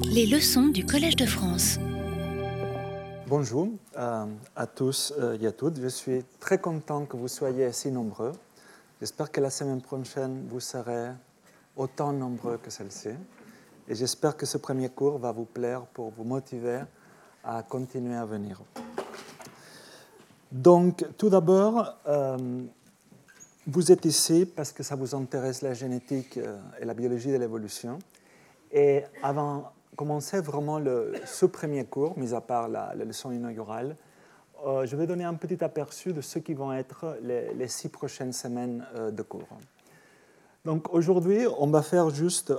Les leçons du Collège de France. Bonjour euh, à tous euh, et à toutes. Je suis très content que vous soyez si nombreux. J'espère que la semaine prochaine, vous serez autant nombreux que celle-ci. Et j'espère que ce premier cours va vous plaire pour vous motiver à continuer à venir. Donc, tout d'abord, euh, vous êtes ici parce que ça vous intéresse la génétique et la biologie de l'évolution. Et avant commencer vraiment ce premier cours, mis à part la, leçon inaugurale, euh, je vais donner un petit aperçu de ce qui vont être les, six prochaines semaines euh, de cours. Donc aujourd'hui, on va faire juste...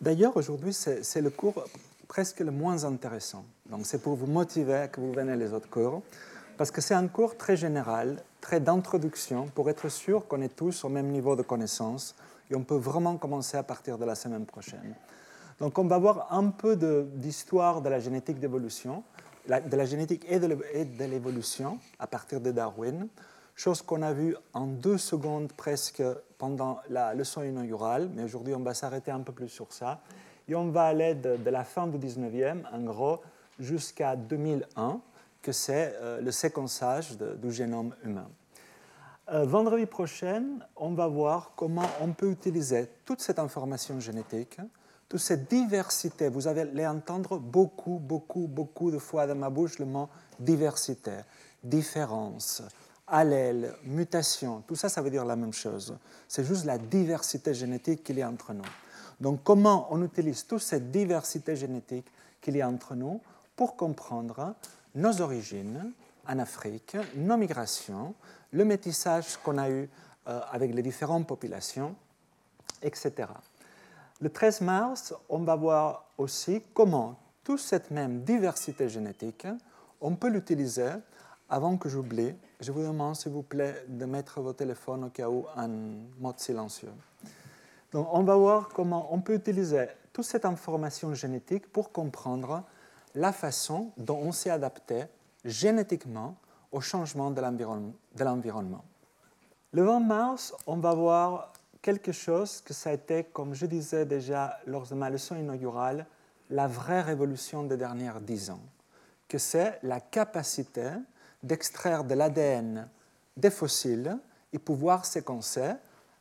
D'ailleurs, aujourd'hui, c'est le cours presque le moins intéressant. Donc c'est pour vous motiver que vous venez les autres cours, parce que c'est un cours très général, très d'introduction, pour être sûr qu'on est tous au même niveau de connaissance, et on peut vraiment commencer à partir de la semaine prochaine. Donc on va voir un peu d'histoire de, la génétique d'évolution, de la génétique et de l'évolution à partir de Darwin, chose qu'on a vue en deux secondes presque pendant la leçon inaugurale, mais aujourd'hui on va s'arrêter un peu plus sur ça. Et on va aller de, la fin du 19e, en gros, jusqu'à 2001, que c'est euh, le séquençage du génome humain. Euh, vendredi prochain, on va voir comment on peut utiliser toute cette information génétique toute cette diversité. Vous allez entendre beaucoup, beaucoup, beaucoup de fois dans ma bouche le mot diversité, différence, allèle, mutation. Tout ça, ça veut dire la même chose. C'est juste la diversité génétique qu'il y a entre nous. Donc, comment on utilise toute cette diversité génétique qu'il y a entre nous pour comprendre nos origines en Afrique, nos migrations, le métissage qu'on a eu euh, avec les différentes populations, etc. Le 13 mars, on va voir aussi comment toute cette même diversité génétique, on peut l'utiliser. Avant que j'oublie, je vous demande s'il vous plaît de mettre vos téléphones au cas où en mode silencieux. Donc, on va voir comment on peut utiliser toute cette information génétique pour comprendre la façon dont on s'est adapté génétiquement au changement de l'environnement. Le 20 mars, on va voir quelque chose que ça a été, comme je disais déjà lors de ma leçon inaugurale, la vraie révolution des dernières dix ans, que c'est la capacité d'extraire de l'ADN des fossiles et pouvoir séquencer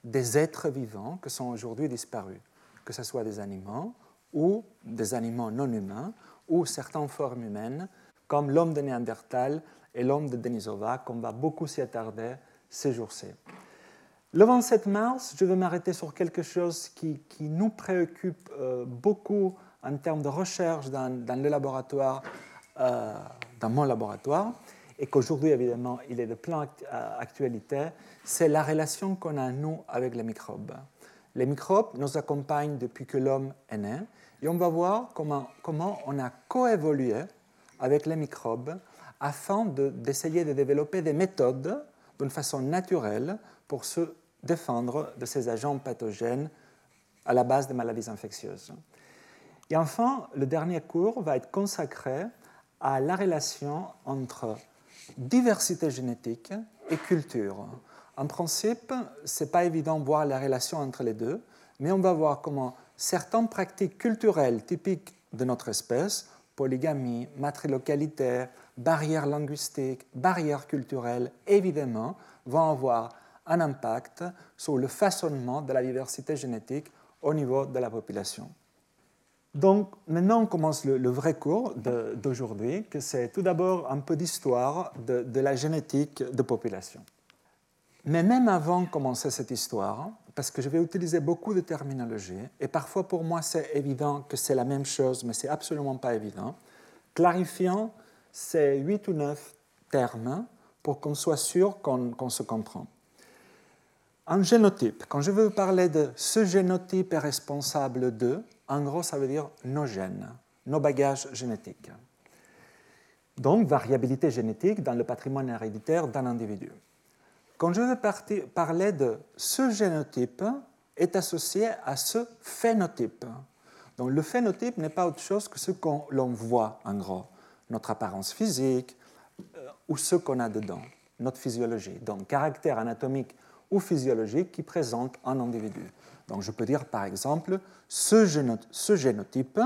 des êtres vivants qui sont aujourd'hui disparus, que ce soit des animaux ou des animaux non humains ou certaines formes humaines, comme l'homme de Néandertal et l'homme de Denisova, qu'on va beaucoup s'y attarder ces jours-ci. Le 27 mars, je vais m'arrêter sur quelque chose qui, nous préoccupe euh, beaucoup en termes de recherche dans, le laboratoire, euh, dans mon laboratoire, et qu'aujourd'hui, évidemment, il est de plein euh, actualité, c'est la relation qu'on a, nous, avec les microbes. Les microbes nous accompagnent depuis que l'homme est né, et on va voir comment, on a coévolué avec les microbes afin d'essayer de, de développer des méthodes d'une façon naturelle pour se défendre de ces agents pathogènes à la base des maladies infectieuses. Et enfin, le dernier cours va être consacré à la relation entre diversité génétique et culture. En principe, ce n'est pas évident de voir la relation entre les deux, mais on va voir comment certaines pratiques culturelles typiques de notre espèce, polygamie, matrilocalité, barrières linguistiques, barrières culturelles, évidemment, vont avoir un impact sur le façonnement de la diversité génétique au niveau de la population. Donc maintenant on commence le, vrai cours d'aujourd'hui, que c'est tout d'abord un peu d'histoire de, la génétique de population. Mais même avant de commencer cette histoire, parce que je vais utiliser beaucoup de terminologie, et parfois pour moi c'est évident que c'est la même chose, mais c'est absolument pas évident, clarifiant ces huit ou neuf termes pour qu'on soit sûr qu'on se comprend. Un génotype, quand je veux parler de ce génotype est responsable de, en gros, ça veut dire nos gènes, nos bagages génétiques. Donc, variabilité génétique dans le patrimoine héréditaire d'un individu. Quand je veux parler de ce génotype, est associé à ce phénotype. Donc, le phénotype n'est pas autre chose que ce qu'on voit, en gros, notre apparence physique euh, ou ce qu'on a dedans, notre physiologie. Donc, caractère anatomique ou physiologique qui présente un individu. Donc je peux dire par exemple, ce, génotype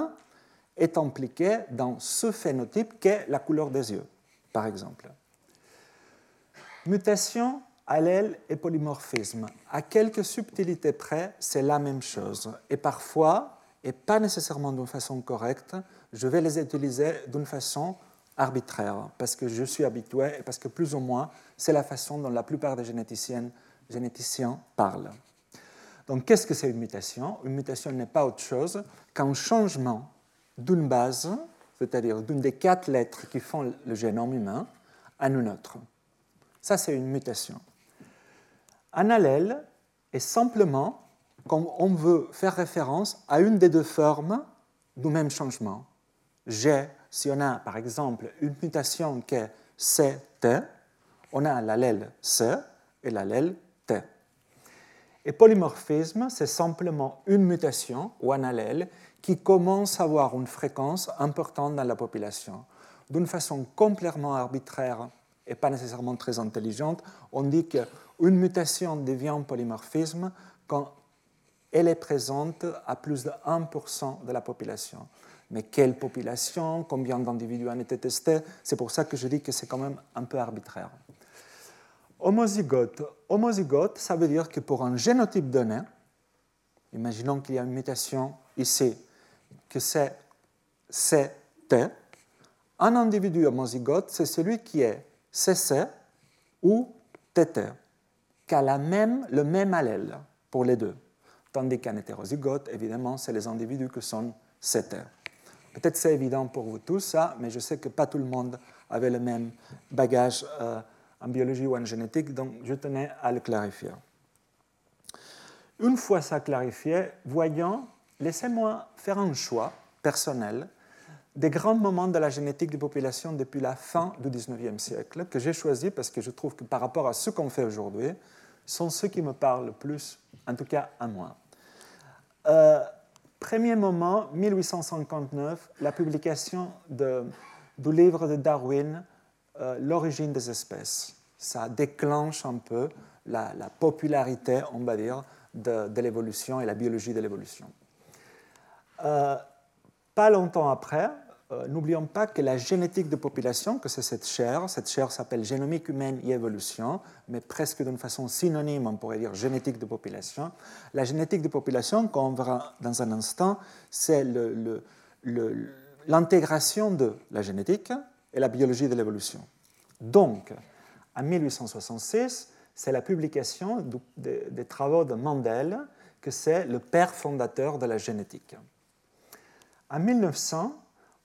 est impliqué dans ce phénotype qu'est la couleur des yeux, par exemple. Mutation, allèle et polymorphisme. À quelques subtilités près, c'est la même chose. Et parfois, et pas nécessairement d'une façon correcte, je vais les utiliser d'une façon arbitraire, parce que je suis habitué et parce que plus ou moins, c'est la façon dont la plupart des généticiens, généticiens parlent. Donc, qu'est-ce que c'est une mutation? Une mutation n'est pas autre chose qu'un changement d'une base, c'est-à-dire d'une des quatre lettres qui font le génome humain, à une autre. Ça, c'est une mutation. Un allèle est simplement quand on veut faire référence à une des deux formes du même changement. J'ai, si on a par exemple une mutation qui est CT, on a l'allèle C et l'allèle. Et polymorphisme, c'est simplement une mutation ou un allèle qui commence à avoir une fréquence importante dans la population. D'une façon complètement arbitraire et pas nécessairement très intelligente, on dit qu'une mutation devient polymorphisme quand elle est présente à plus de 1% de la population. Mais quelle population? Combien d'individus ont été testés? C'est pour ça que je dis que c'est quand même un peu arbitraire. Homozygote. Homozygote, ça veut dire que pour un génotype donné, imaginons qu'il y a une mutation ici, que c'est CT, un individu homozygote, c'est celui qui est CC ou TT, qui a la même, le même allèle pour les deux. Tandis qu'un hétérozygote, évidemment, c'est les individus qui sont CT. Peut-être c'est évident pour vous tous, ça, mais je sais que pas tout le monde avait le même bagage euh, en biologie ou en génétique, donc je tenais à le clarifier. Une fois ça clarifié, voyons, laissez-moi faire un choix personnel des grands moments de la génétique des populations depuis la fin du 19e siècle, que j'ai choisi parce que je trouve que par rapport à ce qu'on fait aujourd'hui, sont ceux qui me parlent le plus, en tout cas à moi. Euh, premier moment, 1859, la publication du livre de Darwin, euh, L'origine des espèces. Ça déclenche un peu la, popularité, on va dire, de, l'évolution et la biologie de l'évolution. Euh, pas longtemps après, euh, n'oublions pas que la génétique de population, que c'est cette chaire, cette chaire s'appelle génomique humaine et évolution, mais presque d'une façon synonyme, on pourrait dire génétique de population. La génétique de population, comme on verra dans un instant, c'est l'intégration de la génétique et la biologie de l'évolution. Donc, en 1866, c'est la publication des travaux de Mendel que c'est le père fondateur de la génétique. En 1900,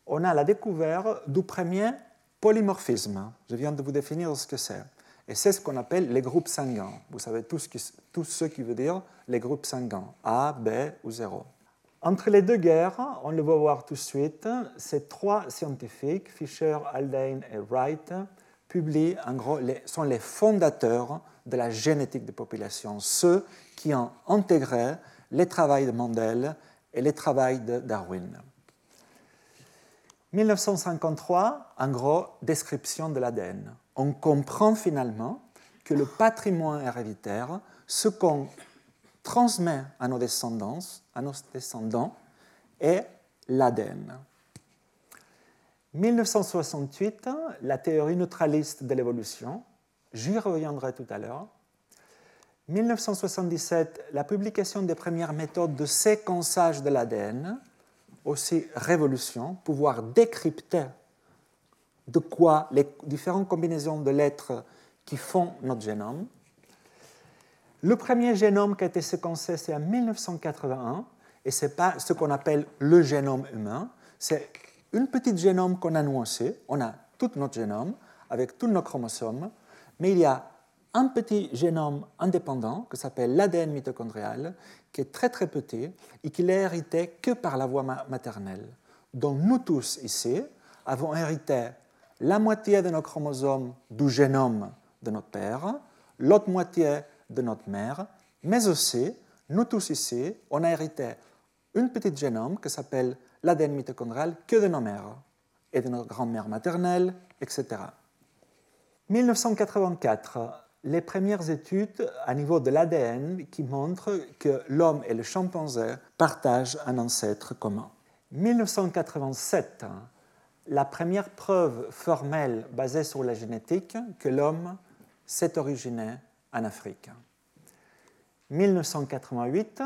on a la découverte du premier polymorphisme. Je viens de vous définir ce que c'est. Et c'est ce qu'on appelle les groupes sanguins. Vous savez tout ce, qui, tout ce qui veut dire les groupes sanguins, A, B ou 0. Entre les deux guerres, on le va voir tout de suite, ces trois scientifiques, Fisher, Haldane et Wright, publient, sont les fondateurs de la génétique des populations, ceux qui ont intégré les travaux de Mendel et les travaux de Darwin. 1953, en gros, description de l'ADN. On comprend finalement que le patrimoine héréditaire, ce qu'on transmet à nos descendants, à nos descendants est l'ADN. 1968, la théorie neutraliste de l'évolution, j'y reviendrai tout à l'heure. 1977, la publication des premières méthodes de séquençage de l'ADN, aussi révolution, pouvoir décrypter de quoi les différentes combinaisons de lettres qui font notre génome. Le premier génome qui a été séquencé, c'est en 1981, et ce n'est pas ce qu'on appelle le génome humain, c'est une petite génome qu'on a nuancé. On a tout notre génome avec tous nos chromosomes, mais il y a un petit génome indépendant qui s'appelle l'ADN mitochondrial, qui est très très petit et qui n'est hérité que par la voie maternelle. Donc nous tous ici avons hérité la moitié de nos chromosomes du génome de notre père, l'autre moitié de notre mère, mais aussi, nous tous ici, on a hérité une petite génome qui s'appelle l'ADN mitochondrial que de nos mères et de nos grand-mères maternelles, etc. 1984, les premières études à niveau de l'ADN qui montrent que l'homme et le chimpanzé partagent un ancêtre commun. 1987, la première preuve formelle basée sur la génétique que l'homme s'est originé en Afrique. 1988,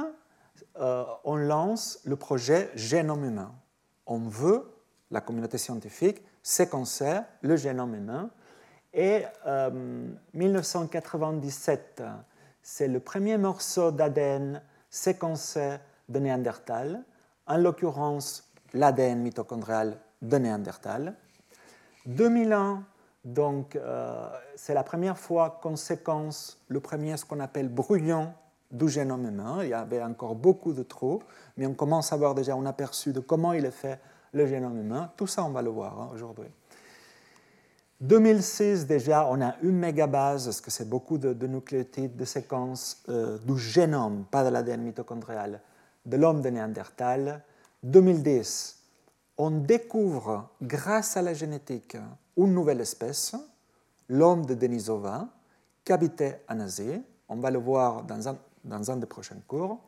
euh, on lance le projet Génome humain. On veut, la communauté scientifique, séquencer le génome humain. Et 1997, euh, c'est le premier morceau d'ADN séquencé de Néandertal, en l'occurrence l'ADN mitochondrial de Néandertal. 2001, donc, euh, c'est la première fois qu'on séquence le premier, ce qu'on appelle brouillon du génome humain. Il y avait encore beaucoup de trous, mais on commence à avoir déjà un aperçu de comment il est fait le génome humain. Tout ça, on va le voir hein, aujourd'hui. 2006, déjà, on a une mégabase, parce que c'est beaucoup de, nucléotides, de séquences euh, du génome, pas de l'ADN mitochondrial, de l'homme de Néandertal. 2010, on découvre, grâce à la génétique, une nouvelle espèce, l'homme de Denisova, qui habitait en Asie. On va le voir dans un, dans un des prochains cours.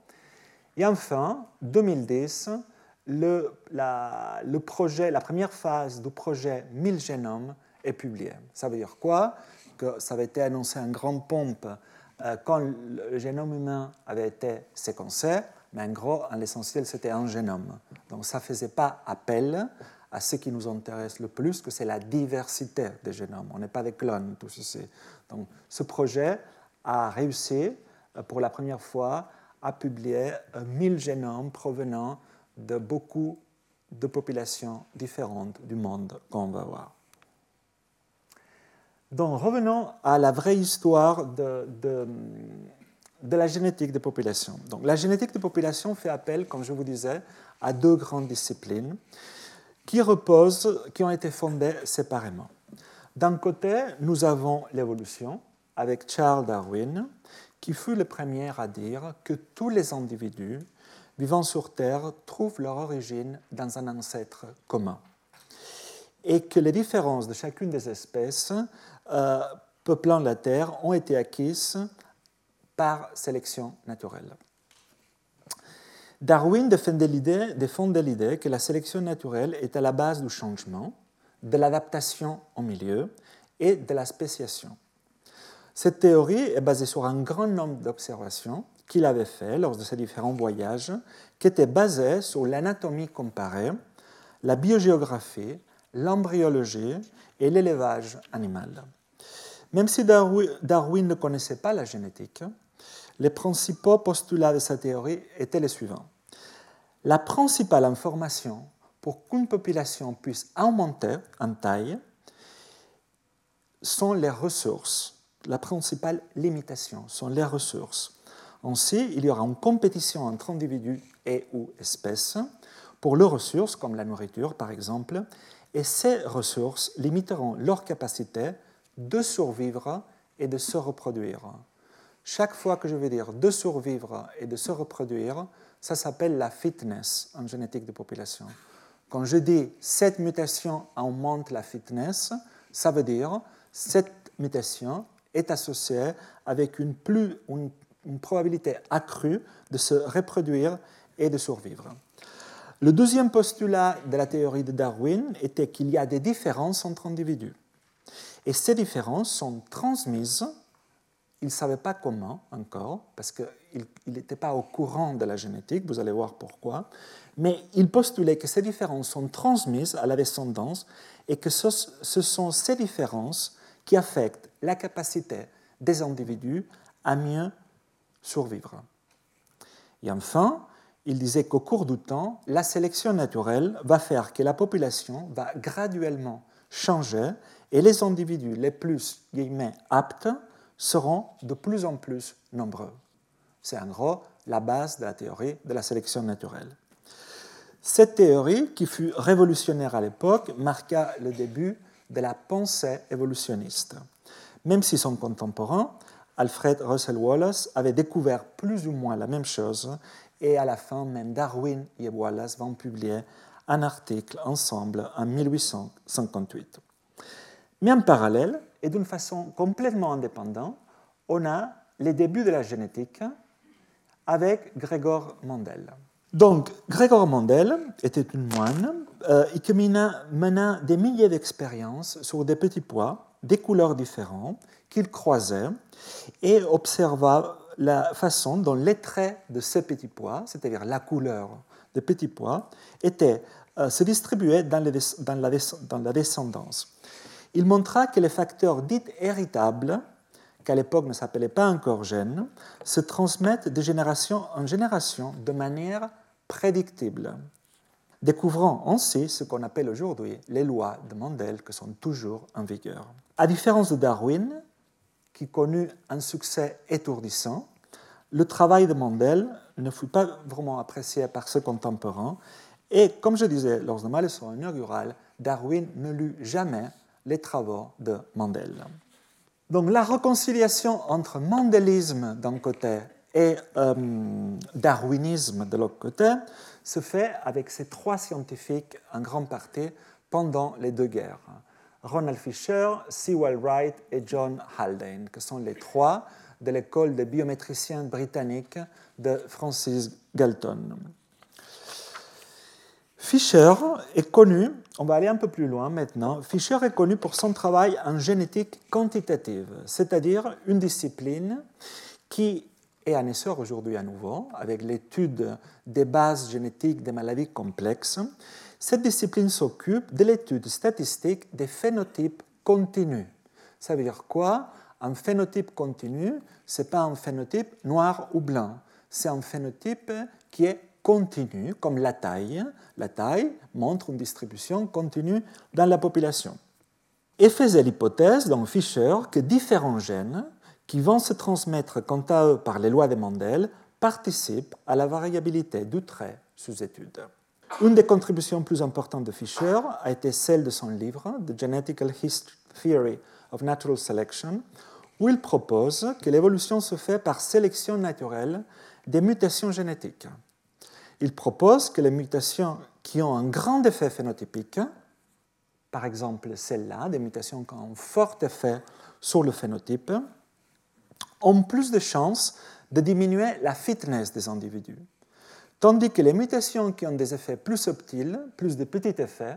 Et enfin, 2010, le, la, le projet, la première phase du projet 1000 génomes est publiée. Ça veut dire quoi? Que ça avait été annoncé en grande pompe euh, quand le génome humain avait été séquencé, mais en gros, en l'essentiel, c'était un génome. Donc ça ne faisait pas appel à ce qui nous intéresse le plus, que c'est la diversité des génomes. On n'est pas des clones, tout ceci. Donc ce projet a réussi euh, pour la première fois à publier 1000 génomes provenant de beaucoup de populations différentes du monde qu'on va voir. Donc revenons à la vraie histoire de, la génétique des populations. Donc, la génétique des populations fait appel, comme je vous disais, à deux grandes disciplines qui reposent, qui ont été fondées séparément. D'un côté, nous avons l'évolution avec Charles Darwin, qui fut le premier à dire que tous les individus vivant sur Terre trouvent leur origine dans un ancêtre commun et que les différences de chacune des espèces euh, peuplant la Terre ont été acquises par sélection naturelle. Darwin défendait l'idée que la sélection naturelle est à la base du changement, de l'adaptation au milieu et de la spéciation. Cette théorie est basée sur un grand nombre d'observations qu'il avait fait lors de ses différents voyages, qui étaient basés sur l'anatomie comparée, la biogéographie, l'embryologie et l'élevage animal. Même si Darwin ne connaissait pas la génétique, les principaux postulats de sa théorie étaient les suivants. La principale information pour qu'une population puisse augmenter en taille sont les ressources. La principale limitation sont les ressources. Ainsi, il y aura une compétition entre individus et ou espèces pour leurs ressources, comme la nourriture par exemple, et ces ressources limiteront leur capacité de survivre et de se reproduire. Chaque fois que je vais dire de survivre et de se reproduire, ça s'appelle la fitness en génétique de population. Quand je dis cette mutation augmente la fitness, ça veut dire cette mutation est associée avec une, plus, une probabilité accrue de se reproduire et de survivre. Le deuxième postulat de la théorie de Darwin était qu'il y a des différences entre individus. Et ces différences sont transmises, il ne savait pas comment encore, parce qu'il n'était pas au courant de la génétique, vous allez voir pourquoi, mais il postulait que ces différences sont transmises à la descendance et que ce, sont ces différences qui affectent la capacité des individus à mieux survivre. Et enfin, il disait qu'au cours du temps, la sélection naturelle va faire que la population va graduellement changer et les individus les plus aptes seront de plus en plus nombreux. C'est en gros la base de la théorie de la sélection naturelle. Cette théorie, qui fut révolutionnaire à l'époque, marqua le début de la pensée évolutionniste. Même si son contemporain, Alfred Russel Wallace avait découvert plus ou moins la même chose et à la fin, même Darwin et Wallace vont publier un article ensemble en 1858. Mais en parallèle, et d'une façon complètement indépendante, on a les débuts de la génétique avec Gregor Mendel. Donc, Grégoire Mandel était une moine euh, qui mena, des milliers d'expériences sur des petits pois, des couleurs différentes, qu'il croisait et observa la façon dont les traits de ces petits pois, c'est-à-dire la couleur des petits pois, étaient, euh, se distribuaient dans, la, dans la descendance. Il montra que les facteurs dits héritables, qu'à l'époque ne s'appelaient pas encore gènes, se transmettent de génération en génération de manière prédictible, découvrant ainsi ce qu'on appelle aujourd'hui les lois de Mendel qui sont toujours en vigueur. À différence de Darwin, qui connut un succès étourdissant, le travail de Mendel ne fut pas vraiment apprécié par ses contemporains et, comme je disais lors de ma leçon inaugurale, Darwin ne lut jamais les travaux de Mendel. Donc la réconciliation entre mandélisme d'un côté et euh, darwinisme de l'autre côté se fait avec ces trois scientifiques en grande partie pendant les deux guerres. Ronald Fisher, Sewell Wright et John Haldane, qui sont les trois de l'école de biométriciens britanniques de Francis Galton. Fisher est connu, on va aller un peu plus loin maintenant, Fisher est connu pour son travail en génétique quantitative, c'est-à-dire une discipline qui est un essor aujourd'hui à nouveau, avec l'étude des bases génétiques des maladies complexes. Cette discipline s'occupe de l'étude statistique des phénotypes continus. Ça veut dire quoi? Un phénotype continu, ce n'est pas un phénotype noir ou blanc, c'est un phénotype qui est continue, comme la taille. La taille montre une distribution continue dans la population. Et faisait l'hypothèse, dans Fischer, que différents gènes, qui vont se transmettre quant à eux par les lois de Mendel, participent à la variabilité du trait sous étude. Une des contributions plus importantes de Fischer a été celle de son livre The Genetical Theory of Natural Selection, où il propose que l'évolution se fait par sélection naturelle des mutations génétiques il propose que les mutations qui ont un grand effet phénotypique, par exemple celles-là, des mutations qui ont un fort effet sur le phénotype, ont plus de chances de diminuer la fitness des individus. Tandis que les mutations qui ont des effets plus subtils, plus de petits effets,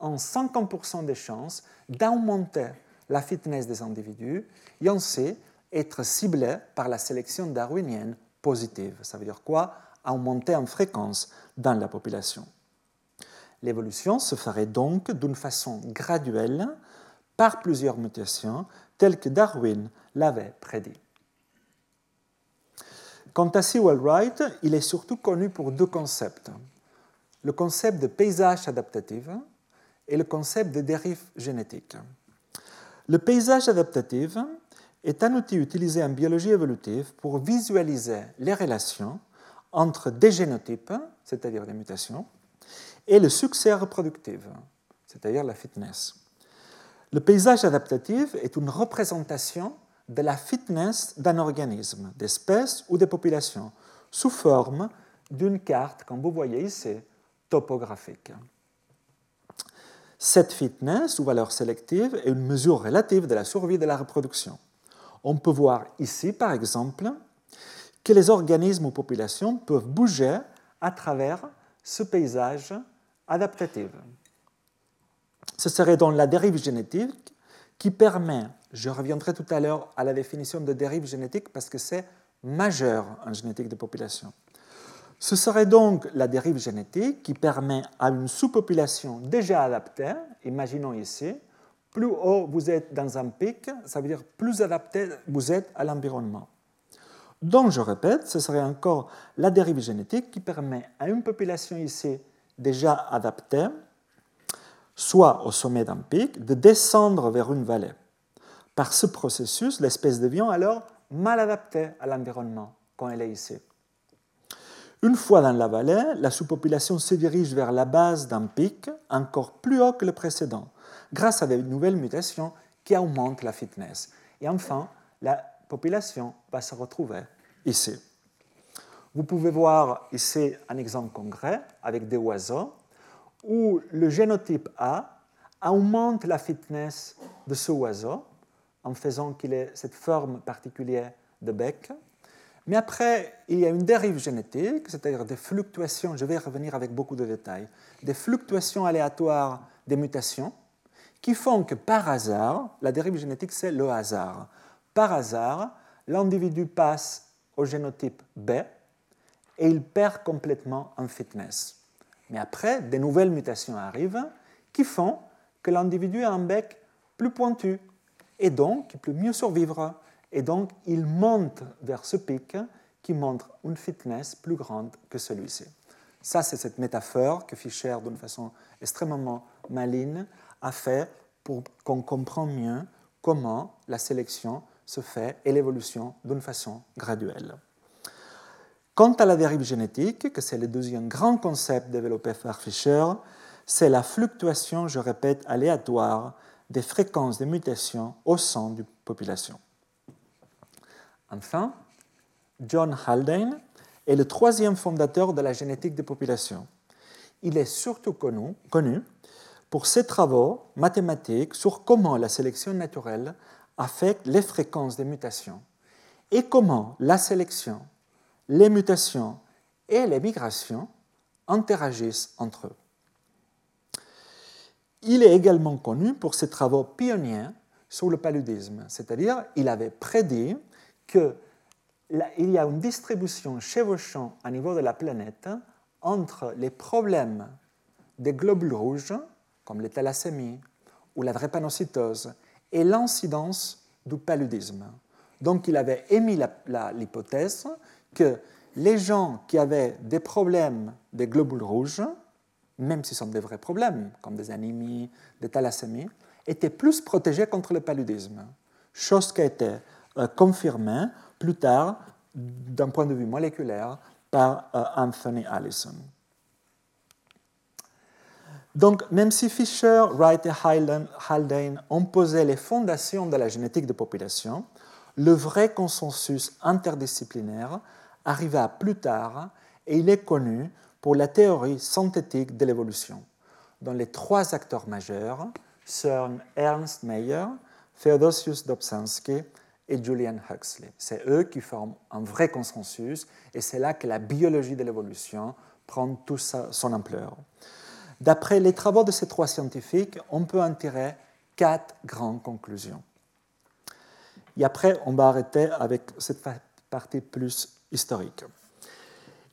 ont 50% de chances d'augmenter la fitness des individus et ainsi être ciblées par la sélection darwinienne positive. Ça veut dire quoi? Augmenter en fréquence dans la population. L'évolution se ferait donc d'une façon graduelle par plusieurs mutations telles que Darwin l'avait prédit. Quant à Sewell Wright, il est surtout connu pour deux concepts. Le concept de paysage adaptatif et le concept de dérive génétique. Le paysage adaptatif est un outil utilisé en biologie évolutive pour visualiser les relations entre des génotypes, c'est-à-dire des mutations, et le succès reproductif, c'est-à-dire la fitness. Le paysage adaptatif est une représentation de la fitness d'un organisme, d'espèce ou de population, sous forme d'une carte, comme vous voyez ici, topographique. Cette fitness ou valeur sélective est une mesure relative de la survie de la reproduction. On peut voir ici, par exemple, que les organismes ou populations peuvent bouger à travers ce paysage adaptatif. Ce serait donc la dérive génétique qui permet, je reviendrai tout à l'heure à la définition de dérive génétique parce que c'est majeur en génétique de population. Ce serait donc la dérive génétique qui permet à une sous-population déjà adaptée, imaginons ici, plus haut vous êtes dans un pic, ça veut dire plus adapté vous êtes à l'environnement. Donc, je répète, ce serait encore la dérive génétique qui permet à une population ici déjà adaptée, soit au sommet d'un pic, de descendre vers une vallée. Par ce processus, l'espèce devient alors mal adaptée à l'environnement quand elle est ici. Une fois dans la vallée, la sous-population se dirige vers la base d'un pic encore plus haut que le précédent, grâce à de nouvelles mutations qui augmentent la fitness. Et enfin, la population va se retrouver ici. Vous pouvez voir ici un exemple concret avec des oiseaux où le génotype A augmente la fitness de ce oiseau en faisant qu'il ait cette forme particulière de bec, Mais après, il y a une dérive génétique, c'est-à-dire des fluctuations, je vais revenir avec beaucoup de détails, des fluctuations aléatoires des mutations qui font que par hasard, la dérive génétique c'est le hasard, par hasard, l'individu passe au génotype B et il perd complètement en fitness. Mais après, des nouvelles mutations arrivent qui font que l'individu a un bec plus pointu et donc il peut mieux survivre. Et donc il monte vers ce pic qui montre une fitness plus grande que celui-ci. Ça, c'est cette métaphore que Fischer, d'une façon extrêmement maligne, a fait pour qu'on comprenne mieux comment la sélection se fait et l'évolution d'une façon graduelle. Quant à la dérive génétique, que c'est le deuxième grand concept développé par Fischer, c'est la fluctuation, je répète, aléatoire des fréquences de mutations au sein d'une population. Enfin, John Haldane est le troisième fondateur de la génétique des populations. Il est surtout connu pour ses travaux mathématiques sur comment la sélection naturelle affecte les fréquences des mutations et comment la sélection, les mutations et les migrations interagissent entre eux. Il est également connu pour ses travaux pionniers sur le paludisme, c'est-à-dire il avait prédit qu'il y a une distribution chevauchant à niveau de la planète entre les problèmes des globules rouges, comme les thalassémies ou la drépanocytose, et l'incidence du paludisme. Donc il avait émis l'hypothèse que les gens qui avaient des problèmes des globules rouges, même si ce sont des vrais problèmes, comme des anémies, des thalassémies, étaient plus protégés contre le paludisme, chose qui a été euh, confirmée plus tard d'un point de vue moléculaire par euh, Anthony Allison. Donc, même si Fisher, Wright et Haldane ont posé les fondations de la génétique de population, le vrai consensus interdisciplinaire arriva plus tard et il est connu pour la théorie synthétique de l'évolution, dont les trois acteurs majeurs sont Ernst Mayr, Theodosius Dobzhansky et Julian Huxley. C'est eux qui forment un vrai consensus et c'est là que la biologie de l'évolution prend toute son ampleur. D'après les travaux de ces trois scientifiques, on peut en tirer quatre grandes conclusions. Et après, on va arrêter avec cette partie plus historique.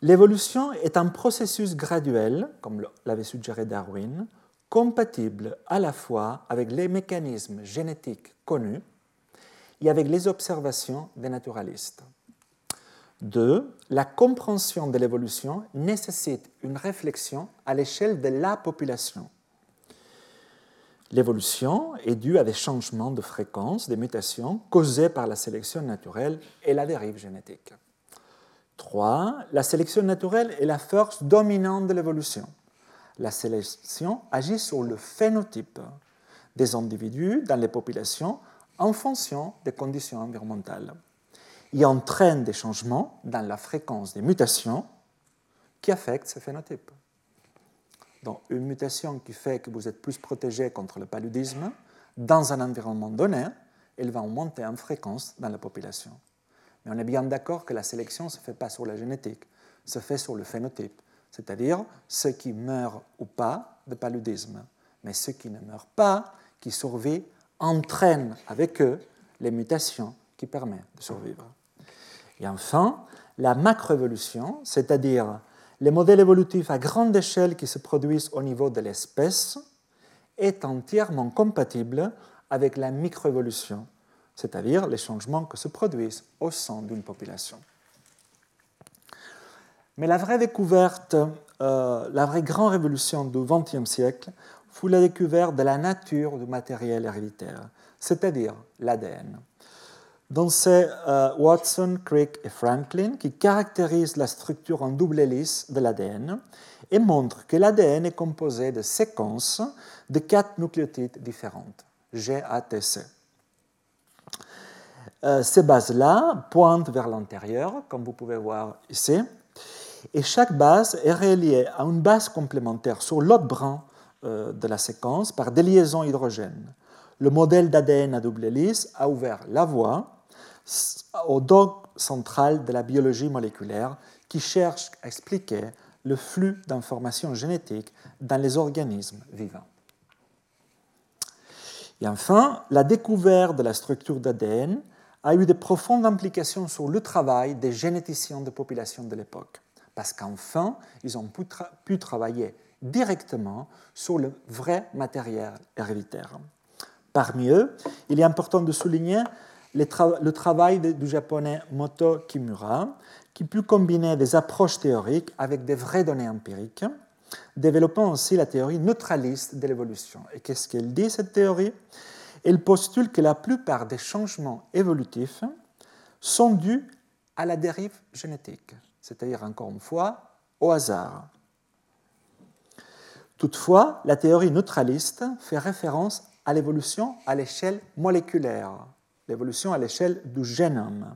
L'évolution est un processus graduel, comme l'avait suggéré Darwin, compatible à la fois avec les mécanismes génétiques connus et avec les observations des naturalistes. Deux, la compréhension de l'évolution nécessite une réflexion à l'échelle de la population. L'évolution est due à des changements de fréquence, des mutations causées par la sélection naturelle et la dérive génétique. Trois, la sélection naturelle est la force dominante de l'évolution. La sélection agit sur le phénotype des individus dans les populations en fonction des conditions environnementales il entraîne des changements dans la fréquence des mutations qui affectent ce phénotype. Donc, une mutation qui fait que vous êtes plus protégé contre le paludisme, dans un environnement donné, elle va augmenter en fréquence dans la population. Mais on est bien d'accord que la sélection ne se fait pas sur la génétique, se fait sur le phénotype, c'est-à-dire ceux qui meurent ou pas de paludisme. Mais ceux qui ne meurent pas, qui survivent, entraînent avec eux les mutations qui permettent de survivre. Et enfin, la macroévolution, c'est-à-dire les modèles évolutifs à grande échelle qui se produisent au niveau de l'espèce, est entièrement compatible avec la microévolution, c'est-à-dire les changements qui se produisent au sein d'une population. Mais la vraie découverte, euh, la vraie grande révolution du XXe siècle fut la découverte de la nature du matériel héréditaire, c'est-à-dire l'ADN. Donc c'est euh, Watson, Crick et Franklin qui caractérisent la structure en double hélice de l'ADN et montrent que l'ADN est composé de séquences de quatre nucléotides différentes, GATC. Euh, ces bases-là pointent vers l'intérieur, comme vous pouvez voir ici, et chaque base est reliée à une base complémentaire sur l'autre brin euh, de la séquence par des liaisons hydrogènes. Le modèle d'ADN à double hélice a ouvert la voie au dogme central de la biologie moléculaire qui cherche à expliquer le flux d'informations génétiques dans les organismes vivants. Et enfin, la découverte de la structure d'ADN a eu de profondes implications sur le travail des généticiens de population de l'époque, parce qu'enfin, ils ont pu, travailler directement sur le vrai matériel héréditaire. Parmi eux, il est important de souligner le travail du japonais Moto Kimura, qui put combiner des approches théoriques avec des vraies données empiriques, développant aussi la théorie neutraliste de l'évolution. Et qu'est-ce qu'elle dit, cette théorie? Elle postule que la plupart des changements évolutifs sont dus à la dérive génétique, c'est-à-dire encore une fois au hasard. Toutefois, la théorie neutraliste fait référence à l'évolution à l'échelle moléculaire, l'évolution à l'échelle du génome.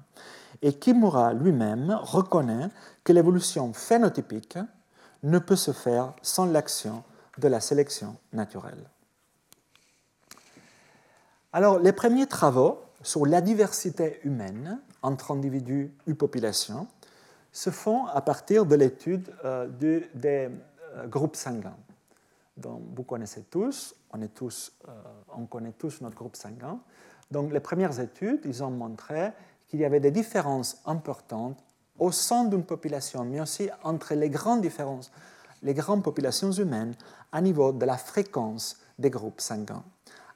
Et Kimura lui-même reconnaît que l'évolution phénotypique ne peut se faire sans l'action de la sélection naturelle. Alors, les premiers travaux sur la diversité humaine entre individus et populations se font à partir de l'étude euh, des euh, groupes sanguins. Donc, vous connaissez tous, on, est tous euh, on connaît tous notre groupe sanguin. Donc, les premières études, ils ont montré qu'il y avait des différences importantes au sein d'une population, mais aussi entre les grandes différences, les grandes populations humaines, à niveau de la fréquence des groupes sanguins.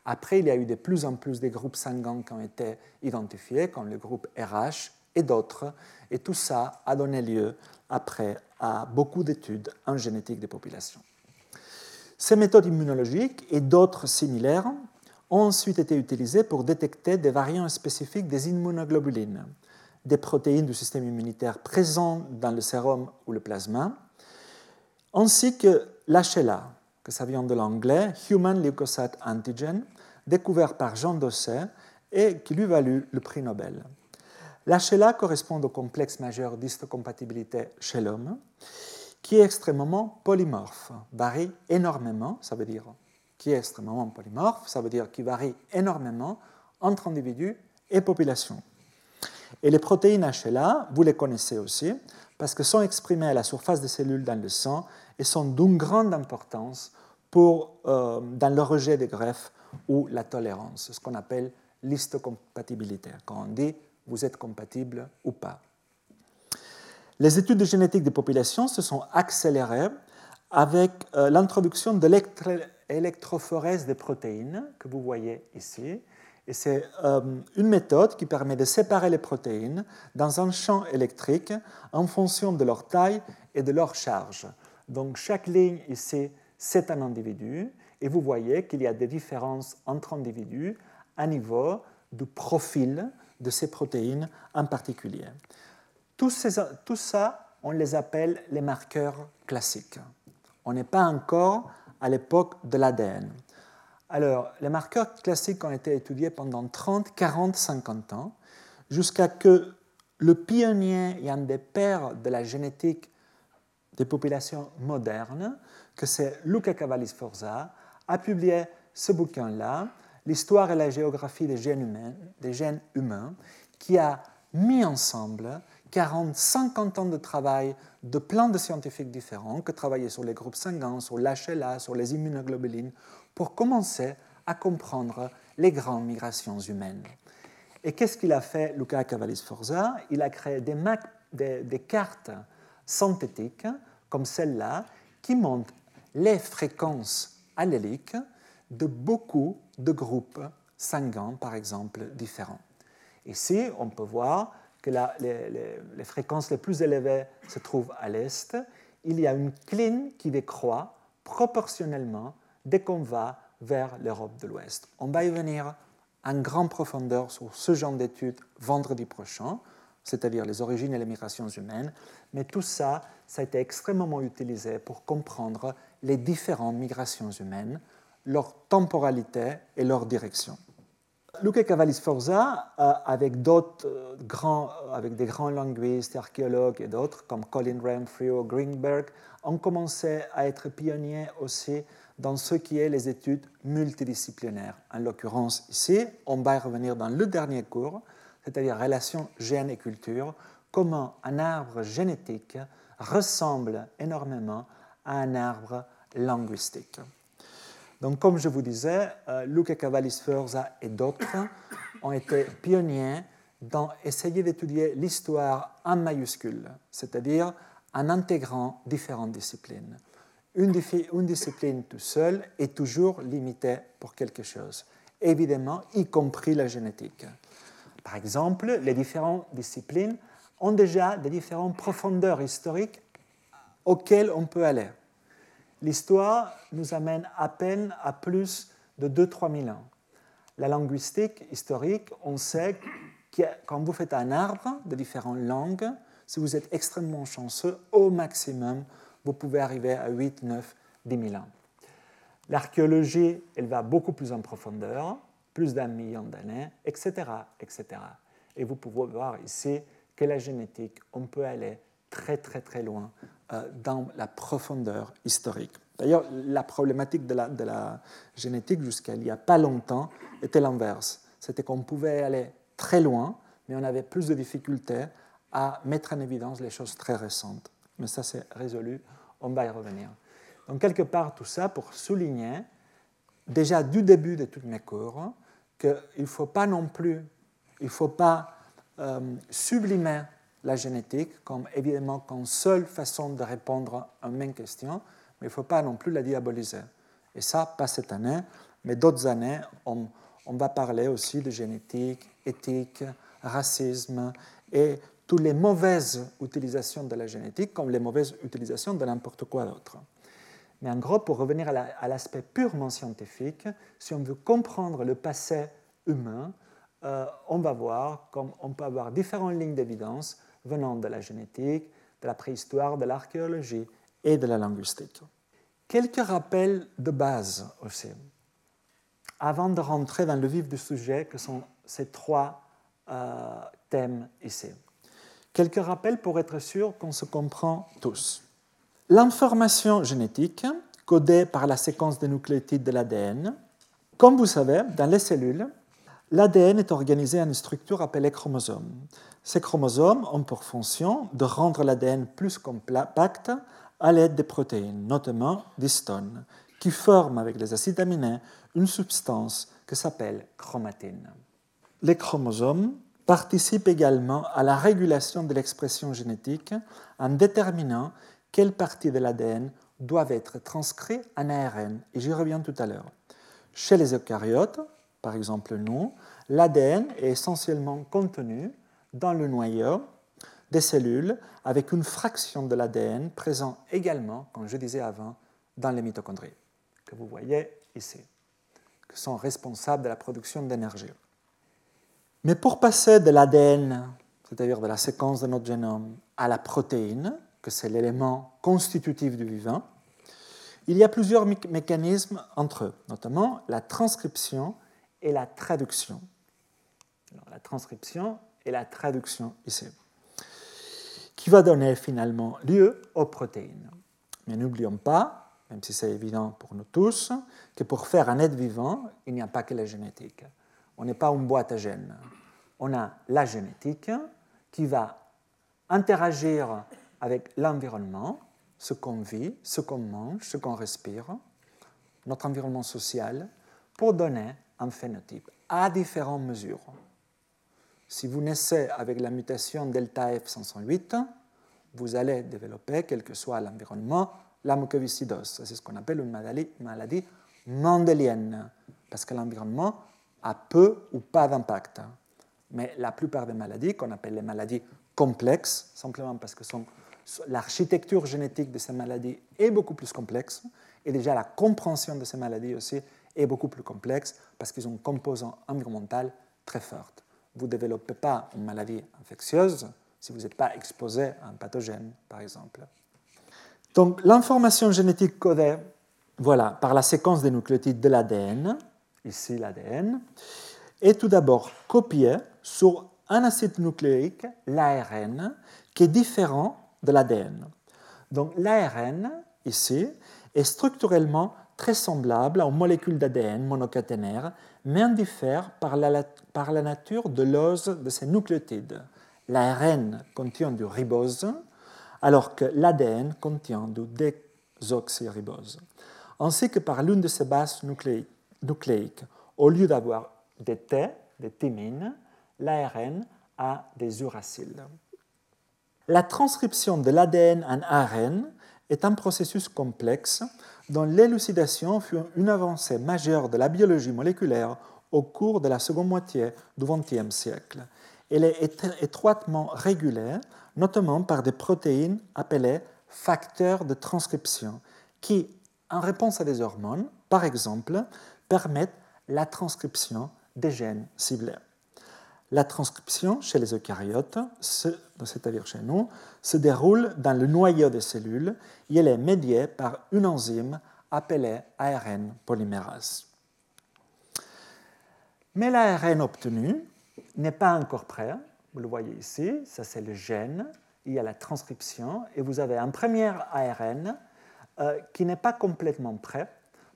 Après, il y a eu de plus en plus de groupes sanguins qui ont été identifiés, comme le groupe RH et d'autres, et tout ça a donné lieu après à beaucoup d'études en génétique des populations. Ces méthodes immunologiques et d'autres similaires ont ensuite été utilisées pour détecter des variants spécifiques des immunoglobulines, des protéines du système immunitaire présentes dans le sérum ou le plasma, ainsi que l'HLA, que ça vient de l'anglais Human Leukocyte Antigen, découvert par Jean Dosset et qui lui valut le prix Nobel. L'HLA correspond au complexe majeur d'histocompatibilité chez l'homme, qui est extrêmement polymorphe, varie énormément, ça veut dire qui est extrêmement polymorphe, ça veut dire qu'il varie énormément entre individus et populations. Et les protéines HLA, vous les connaissez aussi, parce que sont exprimées à la surface des cellules dans le sang et sont d'une grande importance pour, euh, dans le rejet des greffes ou la tolérance, ce qu'on appelle l'histocompatibilité, quand on dit vous êtes compatible ou pas. Les études de génétique des populations se sont accélérées avec euh, l'introduction de l'électrophorèse des protéines que vous voyez ici, et c'est euh, une méthode qui permet de séparer les protéines dans un champ électrique en fonction de leur taille et de leur charge. Donc chaque ligne ici, c'est un individu, et vous voyez qu'il y a des différences entre individus à niveau du profil de ces protéines en particulier. Tout ça, on les appelle les marqueurs classiques. On n'est pas encore à l'époque de l'ADN. Alors, les marqueurs classiques ont été étudiés pendant 30, 40, 50 ans, jusqu'à que le pionnier et un des pères de la génétique des populations modernes, que c'est Luca Cavalli-Sforza, a publié ce bouquin-là, L'histoire et la géographie des gènes humains, des gènes humains qui a mis ensemble 40, 50 ans de travail de plein de scientifiques différents qui travaillaient sur les groupes sanguins, sur l'HLA, sur les immunoglobulines, pour commencer à comprendre les grandes migrations humaines. Et qu'est-ce qu'il a fait, Luca Cavalli-Sforza? Il a créé des, des, cartes synthétiques, comme celle-là, qui montrent les fréquences alléliques de beaucoup de groupes sanguins, par exemple, différents. Ici, on peut voir que les, les, fréquences les plus élevées se trouvent à l'est. Il y a une cline qui décroît proportionnellement dès qu'on va vers l'Europe de l'Ouest. On va y venir en grande profondeur sur ce genre d'études vendredi prochain, c'est-à-dire les origines et les migrations humaines, mais tout ça, ça a été extrêmement utilisé pour comprendre les différentes migrations humaines, leur temporalité et leur direction. Luca Cavalli-Sforza, euh, avec d'autres euh, grands, euh, avec des grands linguistes, archéologues et d'autres, comme Colin Renfrew Greenberg, ont commencé à être pionniers aussi dans ce qui est les études multidisciplinaires. En l'occurrence, ici, on va y revenir dans le dernier cours, c'est-à-dire relation gène et culture, comment un arbre génétique ressemble énormément à un arbre linguistique. Donc, comme je vous disais, euh, Luca Cavalli-Sforza et d'autres ont été pionniers dans essayer d'étudier l'histoire en majuscule, c'est-à-dire en intégrant différentes disciplines. Une, une, discipline tout seule est toujours limitée pour quelque chose, évidemment, y compris la génétique. Par exemple, les différentes disciplines ont déjà des différentes profondeurs historiques auxquelles on peut aller. L'histoire nous amène à peine à plus de 2-3 000 ans. La linguistique historique, on sait que quand vous faites un arbre de différentes langues, si vous êtes extrêmement chanceux, au maximum, vous pouvez arriver à 8, 9, 10 000 ans. L'archéologie, elle va beaucoup plus en profondeur, plus d'un million d'années, etc., etc. Et vous pouvez voir ici que la génétique, on peut aller très, très, très loin dans la profondeur historique. D'ailleurs, la problématique de la, génétique jusqu'à il n'y a pas longtemps était l'inverse. C'était qu'on pouvait aller très loin, mais on avait plus de difficultés à mettre en évidence les choses très récentes. Mais ça, c'est résolu, on va y revenir. Donc, quelque part, tout ça pour souligner, déjà du début de toutes mes cours, qu'il ne faut pas non plus, il faut pas euh, sublimer la génétique comme évidemment comme seule façon de répondre à une même question, mais il ne faut pas non plus la diaboliser. Et ça, pas cette année, mais d'autres années, on, va parler aussi de génétique, éthique, racisme et toutes les mauvaises utilisations de la génétique comme les mauvaises utilisations de n'importe quoi d'autre. Mais en gros, pour revenir à l'aspect purement scientifique, si on veut comprendre le passé humain, euh, on va voir comme on peut avoir différentes lignes d'évidence venant de la génétique, de la préhistoire, de l'archéologie et de la linguistique. Quelques rappels de base aussi avant de rentrer dans le vif du sujet, que sont ces trois euh, thèmes ici. Quelques rappels pour être sûr qu'on se comprend tous. L'information génétique, codée par la séquence des nucléotides de l'ADN, comme vous savez, dans les cellules, l'ADN est organisé en une structure appelée chromosome. Ces chromosomes ont pour fonction de rendre l'ADN plus compact à l'aide des protéines, notamment d'histones, qui forment avec les acides aminés une substance qui s'appelle chromatine. Les chromosomes participent également à la régulation de l'expression génétique en déterminant quelles parties de l'ADN doivent être transcrites en ARN, et j'y reviens tout à l'heure. Chez les eucaryotes, par exemple nous, l'ADN est essentiellement contenu dans le noyau des cellules avec une fraction de l'ADN présent également, comme je disais avant, dans les mitochondries, que vous voyez ici qui sont responsables de la production d'énergie. Mais pour passer de l'ADN, c'est-à-dire de la séquence de notre génome, à la protéine, que c'est l'élément constitutif du vivant, il y a plusieurs mécanismes entre eux, notamment la transcription et la traduction. la transcription et la traduction ici, qui va donner finalement lieu aux protéines. Mais n'oublions pas même si c'est évident pour nous tous, que pour faire un être vivant, il n'y a pas que la génétique. On n'est pas une boîte à gènes. On a la génétique qui va interagir avec l'environnement, ce qu'on vit, ce qu'on mange, ce qu'on respire, notre environnement social, pour donner un phénotype à différentes mesures. Si vous naissez avec la mutation delta F508, vous allez développer, quel que soit l'environnement, la mucoviscidose. C'est ce qu'on appelle une maladie, maladie mendélienne, parce que l'environnement a peu ou pas d'impact. Mais la plupart des maladies, qu'on appelle les maladies complexes, simplement parce que l'architecture génétique de ces maladies est beaucoup plus complexe, et déjà la compréhension de ces maladies aussi est beaucoup plus complexe, parce qu'ils ont une composante environnementale très forte. Vous ne développez pas une maladie infectieuse si vous n'êtes pas exposé à un pathogène, par exemple. Donc l'information génétique codée voilà, par la séquence des nucléotides de l'ADN, ici l'ADN, est tout d'abord copiée sur un acide nucléique, l'ARN, qui est différent de l'ADN. Donc l'ARN, ici, est structurellement très semblables aux molécules d'ADN monocaténaires, mais en diffèrent par la, par la nature de l'ose de ces nucléotides. L'ARN contient du ribose, alors que l'ADN contient du désoxyribose, ainsi que par l'une de ces bases nucléiques. Au lieu d'avoir des T, des thymines, l'ARN a des uraciles. La transcription de l'ADN en ARN est un processus complexe dont l'élucidation fut une avancée majeure de la biologie moléculaire au cours de la seconde moitié du XXe siècle. Elle est étroitement régulée, notamment par des protéines appelées facteurs de transcription, qui, en réponse à des hormones, par exemple, permettent la transcription des gènes ciblés. La transcription chez les eucaryotes, c'est-à-dire chez nous, se déroule dans le noyau des cellules et elle est médiée par une enzyme appelée ARN polymérase. Mais l'ARN obtenu n'est pas encore prêt. Vous le voyez ici, ça c'est le gène, il y a la transcription et vous avez un premier ARN euh, qui n'est pas complètement prêt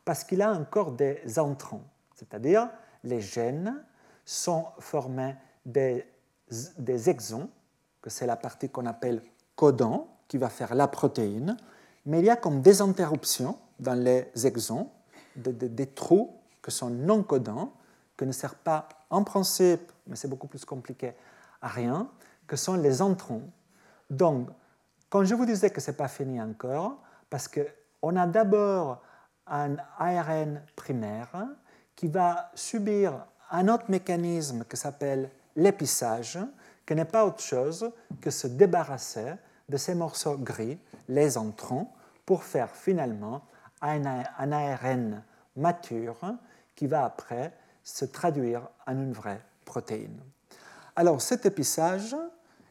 parce qu'il a encore des entrants, c'est-à-dire les gènes sont formés des, des exons, que c'est la partie qu'on appelle codon, qui va faire la protéine, mais il y a comme des interruptions dans les exons, des, trous qui sont non codants, qui ne servent pas en principe, mais c'est beaucoup plus compliqué, à rien, que sont les entrons. Donc, quand je vous disais que ce n'est pas fini encore, parce qu'on a d'abord un ARN primaire qui va subir un autre mécanisme qui s'appelle l'épissage, qui n'est pas autre chose que se débarrasser de ces morceaux gris, les entrons, pour faire finalement un, ARN mature qui va après se traduire en une vraie protéine. Alors cet épissage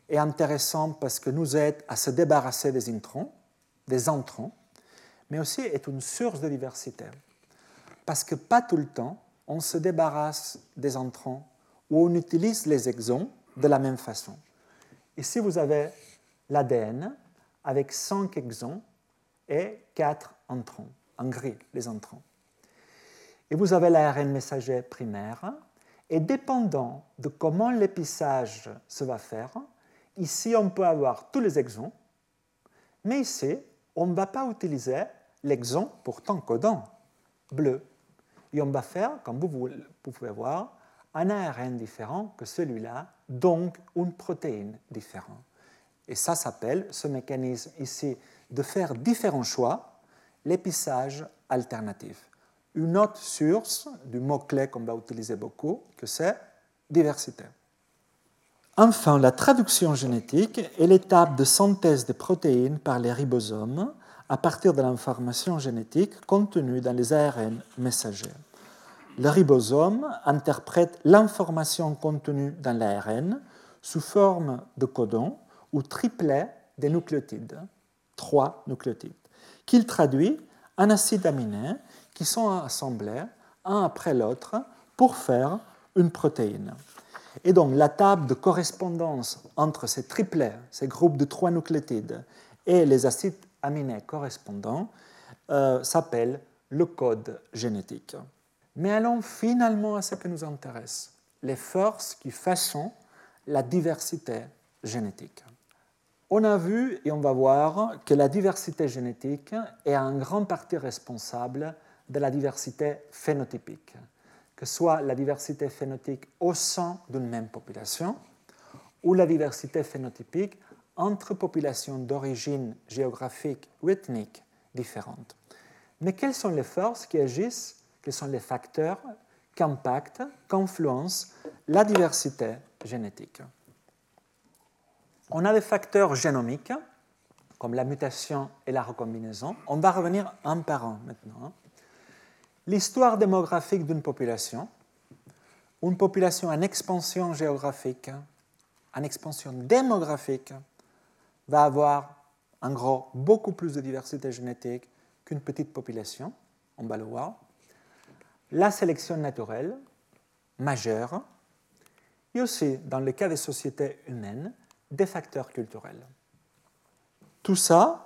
est intéressant parce que nous aide à se débarrasser des introns, des entrons, mais aussi est une source de diversité. Parce que pas tout le temps, on se débarrasse des entrons ou on utilise les exons de la même façon. Ici, vous avez l'ADN avec 5 exons et 4 entrons, en gris, les entrons. Et vous avez l'ARN messager primaire, et dépendant de comment l'épissage se va faire, ici on peut avoir tous les exons, mais ici on ne va pas utiliser l'exon pourtant codant, bleu. Et on va faire, comme vous pouvez voir, un ARN différent que celui-là, donc une protéine différente. Et ça s'appelle, ce mécanisme ici, de faire différents choix, l'épissage alternatif. Une autre source du mot-clé qu'on va utiliser beaucoup, que c'est diversité. Enfin, la traduction génétique est l'étape de synthèse des protéines par les ribosomes à partir de l'information génétique contenue dans les ARN messagers. Le ribosome interprète l'information contenue dans l'ARN sous forme de codon ou triplet des nucléotides, trois nucléotides, qu'il traduit en acides aminés qui sont assemblés un après l'autre pour faire une protéine. Et donc la table de correspondance entre ces triplets, ces groupes de trois nucléotides, et les acides aminés correspondants euh, s'appelle le code génétique. Mais allons finalement à ce qui nous intéresse, les forces qui façonnent la diversité génétique. On a vu et on va voir que la diversité génétique est en grande partie responsable de la diversité phénotypique, que soit la diversité phénotypique au sein d'une même population ou la diversité phénotypique entre populations d'origine géographique ou ethnique différentes. Mais quelles sont les forces qui agissent quels sont les facteurs qui impactent, qui influencent la diversité génétique? On a des facteurs génomiques, comme la mutation et la recombinaison. On va revenir un par un maintenant. L'histoire démographique d'une population, une population en expansion géographique, en expansion démographique, va avoir en gros beaucoup plus de diversité génétique qu'une petite population, on va le voir la sélection naturelle majeure et aussi, dans le cas des sociétés humaines, facteurs culturels. Tout ça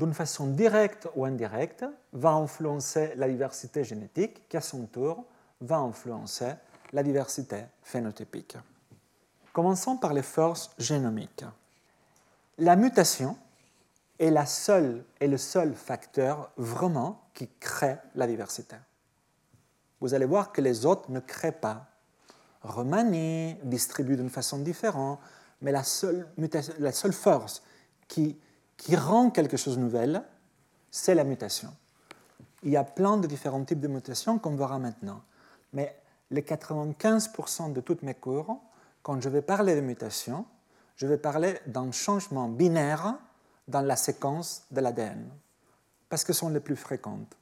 d'une façon directe ou indirecte, va influencer la diversité génétique, qui à son tour va influencer la diversité phénotypique. Commençons par les forces génomiques. La mutation est, la seule, le seul facteur vraiment qui crée la diversité. Vous allez voir que les autres ne créent pas. Remanie, distribuent d'une façon différente, mais la seule, force qui, rend quelque chose de nouvel, c'est la mutation. Il y a plein de différents types de mutations qu'on verra maintenant. Mais les 95% de toutes mes cours, quand je vais parler de mutation, je vais parler d'un changement binaire dans la séquence de l'ADN, parce que ce sont les plus fréquentes.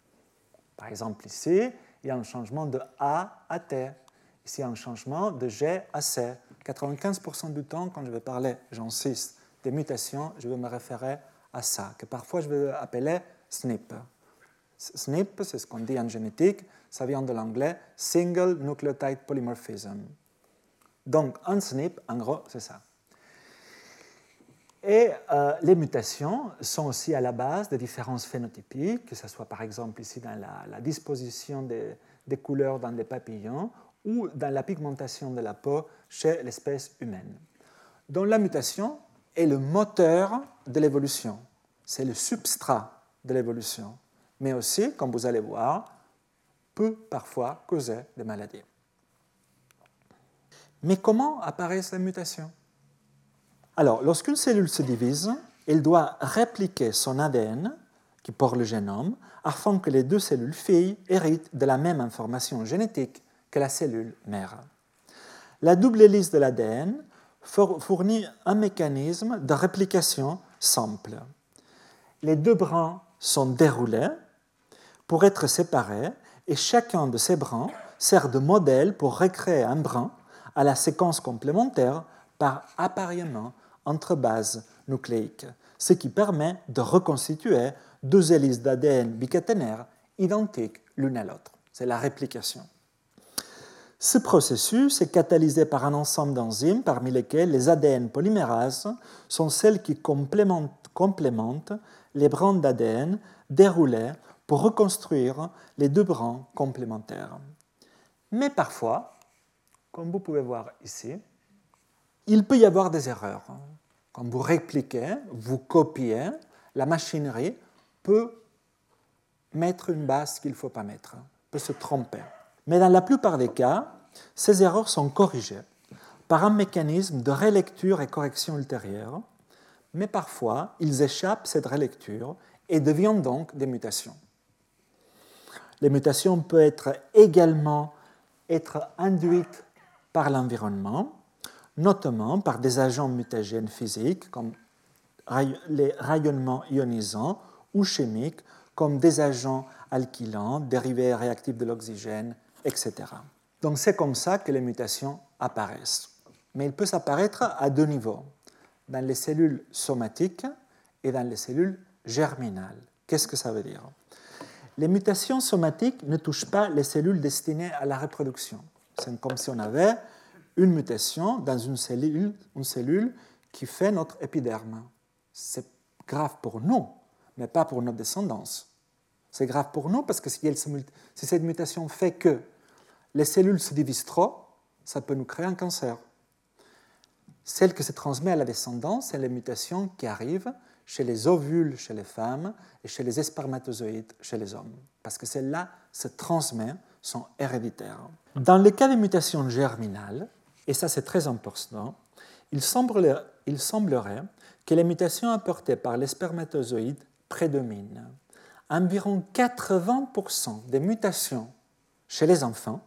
Par exemple, ici, il y a un changement de A à T. Ici, il y a un changement de G à C. 95% du temps, quand je vais parler, j'insiste, des mutations, je vais me référer à ça, que parfois je vais appeler SNP. SNP, c'est ce qu'on dit en génétique, ça vient de l'anglais Single Nucleotide Polymorphism. Donc, un SNP, en gros, c'est ça. Et euh, les mutations sont aussi à la base des différences phénotypiques, que ce soit par exemple ici dans la, disposition des, des, couleurs dans des papillons ou dans la pigmentation de la peau chez l'espèce humaine. Donc la mutation est le moteur de l'évolution, c'est le substrat de l'évolution, mais aussi, comme vous allez voir, peut parfois causer des maladies. Mais comment apparaissent les mutations? Alors, lorsqu'une cellule se divise, elle doit répliquer son ADN, qui porte le génome, afin que les deux cellules filles héritent de la même information génétique que la cellule mère. La double hélice de l'ADN fournit un mécanisme de réplication simple. Les deux brins sont déroulés pour être séparés et chacun de ces brins sert de modèle pour recréer un brin à la séquence complémentaire par appariement entre bases nucléiques, ce qui permet de reconstituer deux hélices d'ADN bicaténaires identiques l'une à l'autre. C'est la réplication. Ce processus est catalysé par un ensemble d'enzymes parmi lesquelles les ADN polymérases sont celles qui complémentent, les brins d'ADN déroulés pour reconstruire les deux brins complémentaires. Mais parfois, comme vous pouvez voir ici, il peut y avoir des erreurs. Quand vous répliquez, vous copiez, la machinerie peut mettre une base qu'il ne faut pas mettre, peut se tromper. Mais dans la plupart des cas, ces erreurs sont corrigées par un mécanisme de relecture et correction ultérieure, mais parfois ils échappent cette relecture et deviennent donc des mutations. Les mutations peuvent également être induites par l'environnement, notamment par des agents mutagènes physiques comme les rayonnements ionisants ou chimiques comme des agents alkylants, dérivés réactifs de l'oxygène, etc. Donc c'est comme ça que les mutations apparaissent. Mais ils peuvent apparaître à deux niveaux, dans les cellules somatiques et dans les cellules germinales. Qu'est-ce que ça veut dire? Les mutations somatiques ne touchent pas les cellules destinées à la reproduction. C'est comme si on avait une mutation dans une cellule, qui fait notre épiderme. C'est grave pour nous, mais pas pour notre descendance. C'est grave pour nous parce que si cette mutation fait que les cellules se divisent trop, ça peut nous créer un cancer. Celle qui se transmet à la descendance, c'est les mutations qui arrivent chez les ovules chez les femmes et chez les spermatozoïdes chez les hommes. Parce que celles-là se transmettent, sont héréditaires. Dans le cas des mutations germinales, et ça c'est très important, il il semblerait que les mutations apportées par les spermatozoïdes prédominent. Environ 80% des mutations chez les enfants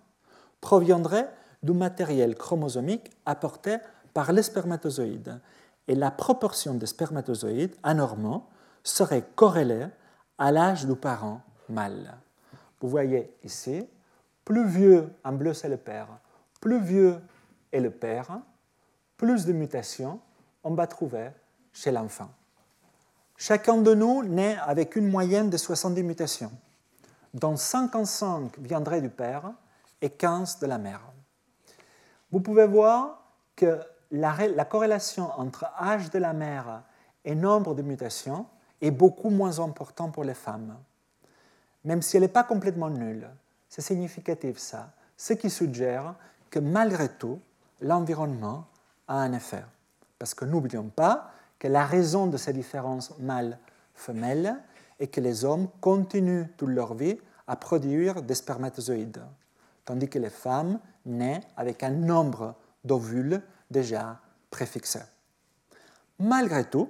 proviendraient du matériel chromosomique apporté par les spermatozoïdes. Et la proportion des spermatozoïdes anormaux serait corrélée à l'âge du parent mâle. Vous voyez ici, plus vieux, en bleu c'est le père, plus vieux et le père, plus de mutations on va trouver chez l'enfant. Chacun de nous naît avec une moyenne de 70 mutations, dont 55 viendraient du père et 15 de la mère. Vous pouvez voir que la, la corrélation entre âge de la mère et nombre de mutations est beaucoup moins important pour les femmes, même si elle n'est pas complètement nulle. C'est significatif ça, ce qui suggère que malgré tout, l'environnement a un effet. Parce que n'oublions pas que la raison de ces différences mâles-femelles est que les hommes continuent toute leur vie à produire des spermatozoïdes, tandis que les femmes naissent avec un nombre d'ovules déjà préfixé. Malgré tout,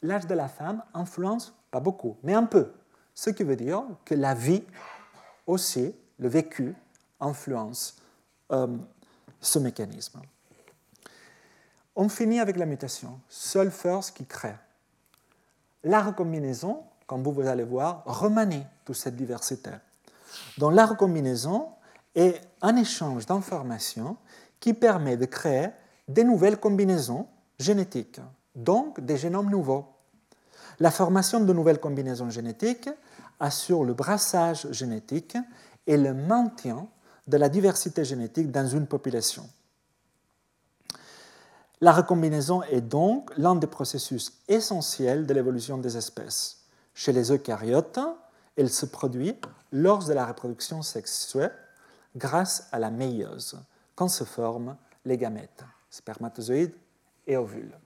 l'âge de la femme influence pas beaucoup, mais un peu, ce qui veut dire que la vie aussi, le vécu, influence euh, ce mécanisme. On finit avec la mutation, seule force qui crée. La recombinaison, comme vous, allez voir, remanie toute cette diversité. Donc la recombinaison est un échange d'informations qui permet de créer des nouvelles combinaisons génétiques, donc des génomes nouveaux. La formation de nouvelles combinaisons génétiques assure le brassage génétique et le maintien de la diversité génétique dans une population. La recombinaison est donc l'un des processus essentiels de l'évolution des espèces. Chez les eucaryotes, elle se produit lors de la reproduction sexuelle grâce à la méiose, quand se forment les gamètes, spermatozoïdes et ovules.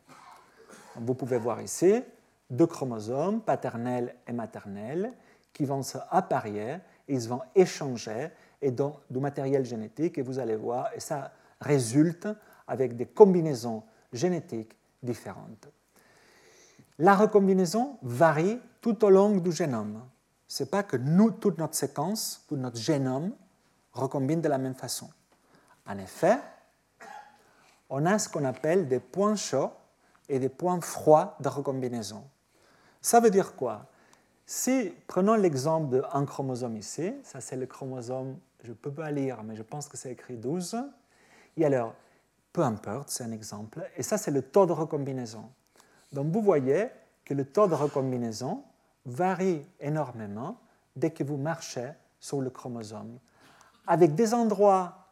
Vous pouvez voir ici deux chromosomes, paternels et maternels, qui vont se apparier, ils vont échanger et donc du matériel génétique, et vous allez voir, et ça résulte avec des combinaisons génétiques différentes. La recombinaison varie tout au long du génome. Ce n'est pas que nous, toute notre séquence, tout notre génome recombine de la même façon. En effet, on a ce qu'on appelle des points chauds et des points froids de recombinaison. Ça veut dire quoi? Si, prenons l'exemple d'un chromosome ici, ça c'est le chromosome, je ne peux pas lire, mais je pense que c'est écrit 12. Et alors, peu importe, c'est un exemple. Et ça, c'est le taux de recombinaison. Donc, vous voyez que le taux de recombinaison varie énormément dès que vous marchez sur le chromosome, avec des endroits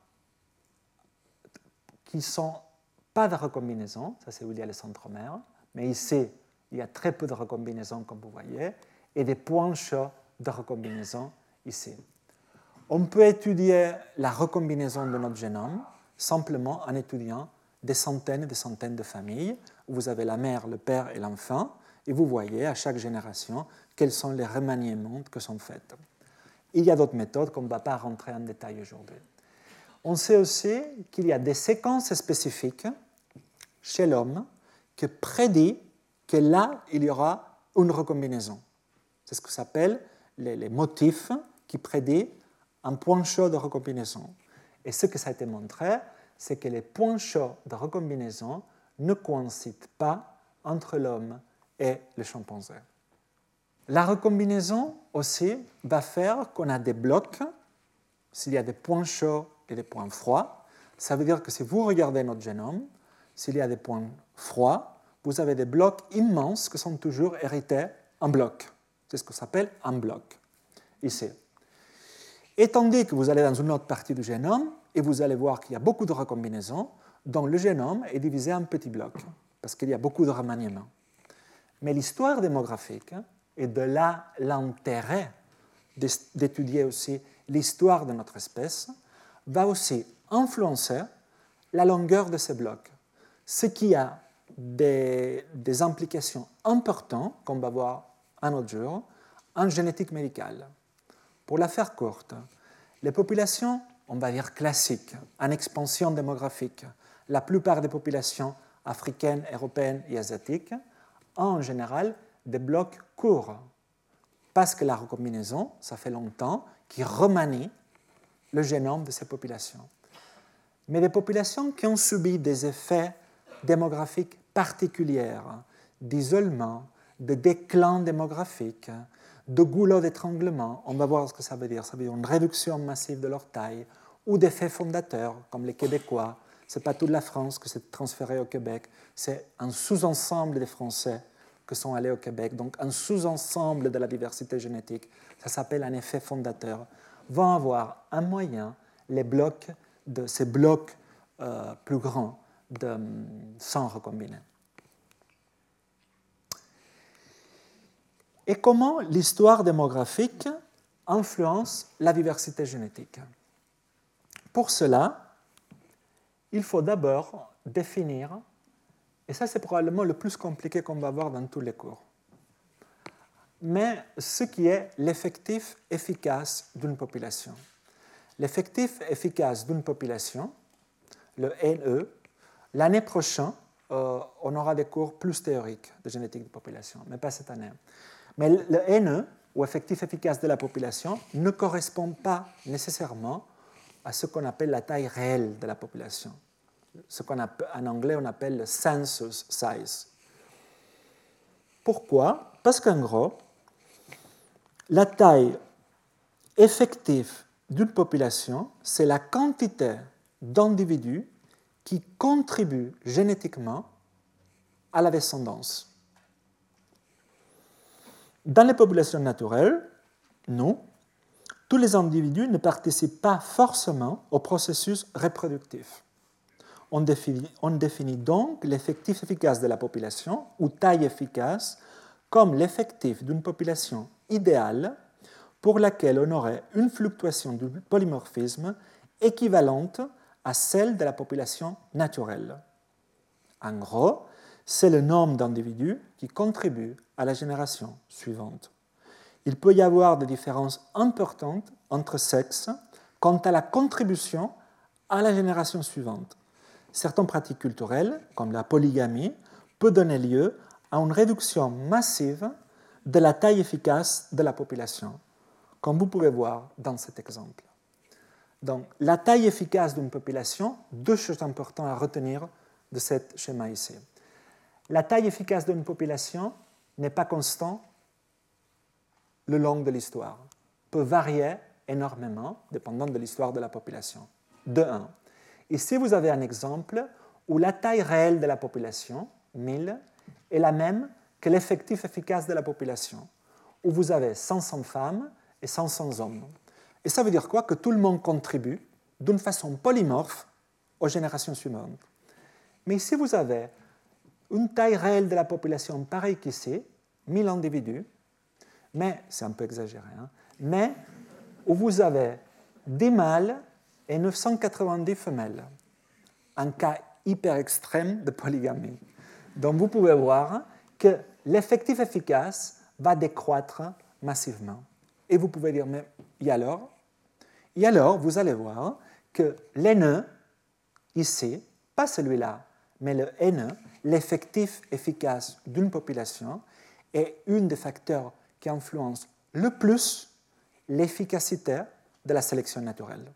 qui ne sont pas de recombinaison, ça c'est où il y a le centromère, mais ici, il y a très peu de recombinaison, comme vous voyez, et des points chauds de recombinaison ici. On peut étudier la recombinaison de notre génome simplement en étudiant des centaines et des centaines de familles, où vous avez la mère, le père et l'enfant, et vous voyez à chaque génération quels sont les remaniements que sont faits. Il y a d'autres méthodes qu'on ne va pas rentrer en détail aujourd'hui. On sait aussi qu'il y a des séquences spécifiques chez l'homme qui prédit que là, il y aura une recombinaison. C'est ce que s'appelle les, les, motifs qui prédit un point chaud de recombinaison. Et ce que ça a été montré, c'est que les points chauds de recombinaison ne coïncident pas entre l'homme et le chimpanzé. La recombinaison aussi va faire qu'on a des blocs, s'il y a des points chauds et des points froids. Ça veut dire que si vous regardez notre génome, s'il y a des points froids, vous avez des blocs immenses qui sont toujours hérités en bloc. C'est ce qu'on s'appelle un bloc, ici. Et tandis que vous allez dans une autre partie du génome, et vous allez voir qu'il y a beaucoup de recombinaisons, dont le génome est divisé en petits blocs, parce qu'il y a beaucoup de remaniements. Mais l'histoire démographique, et de là l'intérêt d'étudier aussi l'histoire de notre espèce, va aussi influencer la longueur de ces blocs, ce qui a des, implications importantes, qu'on va voir un autre jour, en génétique médicale. Pour la faire courte, les populations, on va dire classiques, en expansion démographique, la plupart des populations africaines, européennes et asiatiques, ont en général des blocs courts, parce que la recombinaison, ça fait longtemps, qui remanie le génome de ces populations. Mais les populations qui ont subi des effets démographiques particuliers, d'isolement, de déclin démographique, de goulot d'étranglement, on va voir ce que ça veut dire. Ça veut dire une réduction massive de leur taille, ou d'effets fondateurs, comme les Québécois. Ce n'est pas toute la France que s'est transférée au Québec, c'est un sous-ensemble des Français qui sont allés au Québec, donc un sous-ensemble de la diversité génétique. Ça s'appelle un effet fondateur. Vont avoir un moyen, les blocs de ces blocs euh, plus grands de hum, sang recombinés. et comment l'histoire démographique influence la diversité génétique? Pour cela, il faut d'abord définir, et ça c'est probablement le plus compliqué qu'on va voir dans tous les cours, mais ce qui est l'effectif efficace d'une population. L'effectif efficace d'une population, le NE, l'année prochaine, euh, on aura des cours plus théoriques de génétique de population, mais pas cette année. Mais le NE, ou effectif efficace de la population, ne correspond pas nécessairement à ce qu'on appelle la taille réelle de la population, ce qu'en anglais on appelle le census size. Pourquoi? Parce qu'en gros, la taille effective d'une population, c'est la quantité d'individus qui contribuent génétiquement à la descendance. Dans les populations naturelles, nous, tous les individus ne participent pas forcément au processus reproductif. On définit, on définit donc l'effectif efficace de la population, ou taille efficace, comme l'effectif d'une population idéale pour laquelle on aurait une fluctuation du polymorphisme équivalente à celle de la population naturelle. En gros, c'est le nombre d'individus qui contribuent à la génération suivante. Il peut y avoir des différences importantes entre sexes quant à la contribution à la génération suivante. Certaines pratiques culturelles, comme la polygamie, peuvent donner lieu à une réduction massive de la taille efficace de la population, comme vous pouvez voir dans cet exemple. Donc, la taille efficace d'une population, deux choses importantes à retenir de ce schéma ici. La taille efficace d'une population n'est pas constante le long de l'histoire, peut varier énormément dépendant de l'histoire de la population. De 1. Ici, vous avez un exemple où la taille réelle de la population, 1000, est la même que l'effectif efficace de la population, où vous avez 500 femmes et 500 hommes. Et ça veut dire quoi? Que tout le monde contribue d'une façon polymorphe aux générations suivantes. Mais ici, vous avez une taille réelle de la population pareille qu'ici, 1000 individus, mais, c'est un peu exagéré, hein, mais où vous avez 10 mâles et 990 femelles, un cas hyper extrême de polygamie. Donc vous pouvez voir que l'effectif efficace va décroître massivement. Et vous pouvez dire, mais et alors? Et alors, vous allez voir que l'NE, ici, pas celui-là, mais le NE, l'effectif efficace d'une population, est un des facteurs qui influence le plus l'efficacité de la sélection naturelle.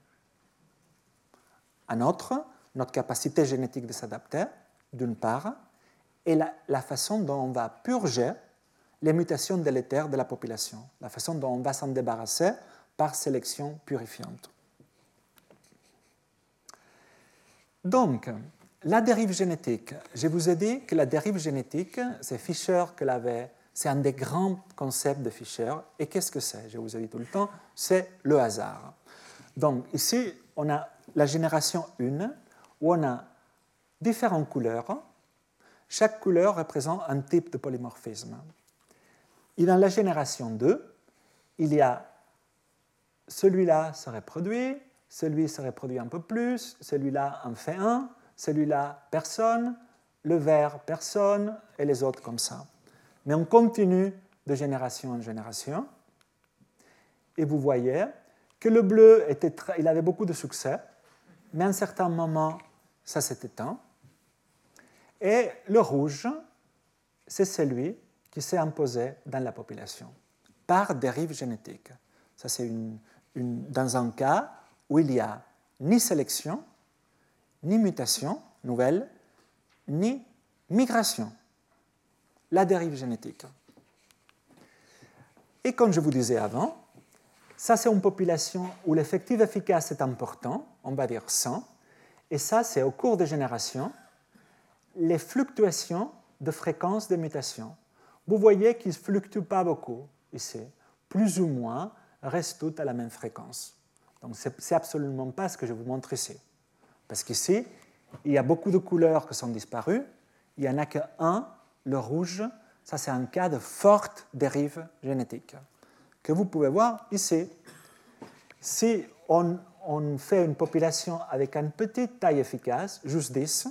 Un autre, notre capacité génétique de s'adapter, d'une part, et la, la, façon dont on va purger les mutations délétères de la population, la façon dont on va s'en débarrasser par sélection purifiante. Donc, la dérive génétique. Je vous ai dit que la dérive génétique, c'est Fischer qui l'avait, c'est un des grands concepts de Fischer. Et qu'est-ce que c'est? Je vous ai dit tout le temps, c'est le hasard. Donc ici, on a la génération 1, où on a différentes couleurs. Chaque couleur représente un type de polymorphisme. Et dans la génération 2, il y a celui-là se reproduit, celui se reproduit un peu plus, celui-là en fait un, celui-là personne, le vert personne et les autres comme ça. Mais on continue de génération en génération. Et vous voyez que le bleu était il avait beaucoup de succès, mais à un certain moment, ça s'est éteint. Et le rouge, c'est celui qui s'est imposé dans la population par dérive génétique. Ça, c'est une, dans un cas où il n'y a ni sélection, ni mutation nouvelle, ni migration, la dérive génétique. Et comme je vous disais avant, ça c'est une population où l'effectif efficace est important, on va dire 100, et ça c'est au cours des générations, les fluctuations de fréquence des mutations. Vous voyez qu'ils ne fluctuent pas beaucoup ici, plus ou moins restent toutes à la même fréquence. Donc ce n'est absolument pas ce que je vous montre ici. Parce qu'ici, il y a beaucoup de couleurs qui sont disparues, il n'y en a qu'un, le rouge, Ça, c'est un cas de forte dérive génétique que vous pouvez voir ici. Si on, fait une population avec une petite taille efficace, juste 10,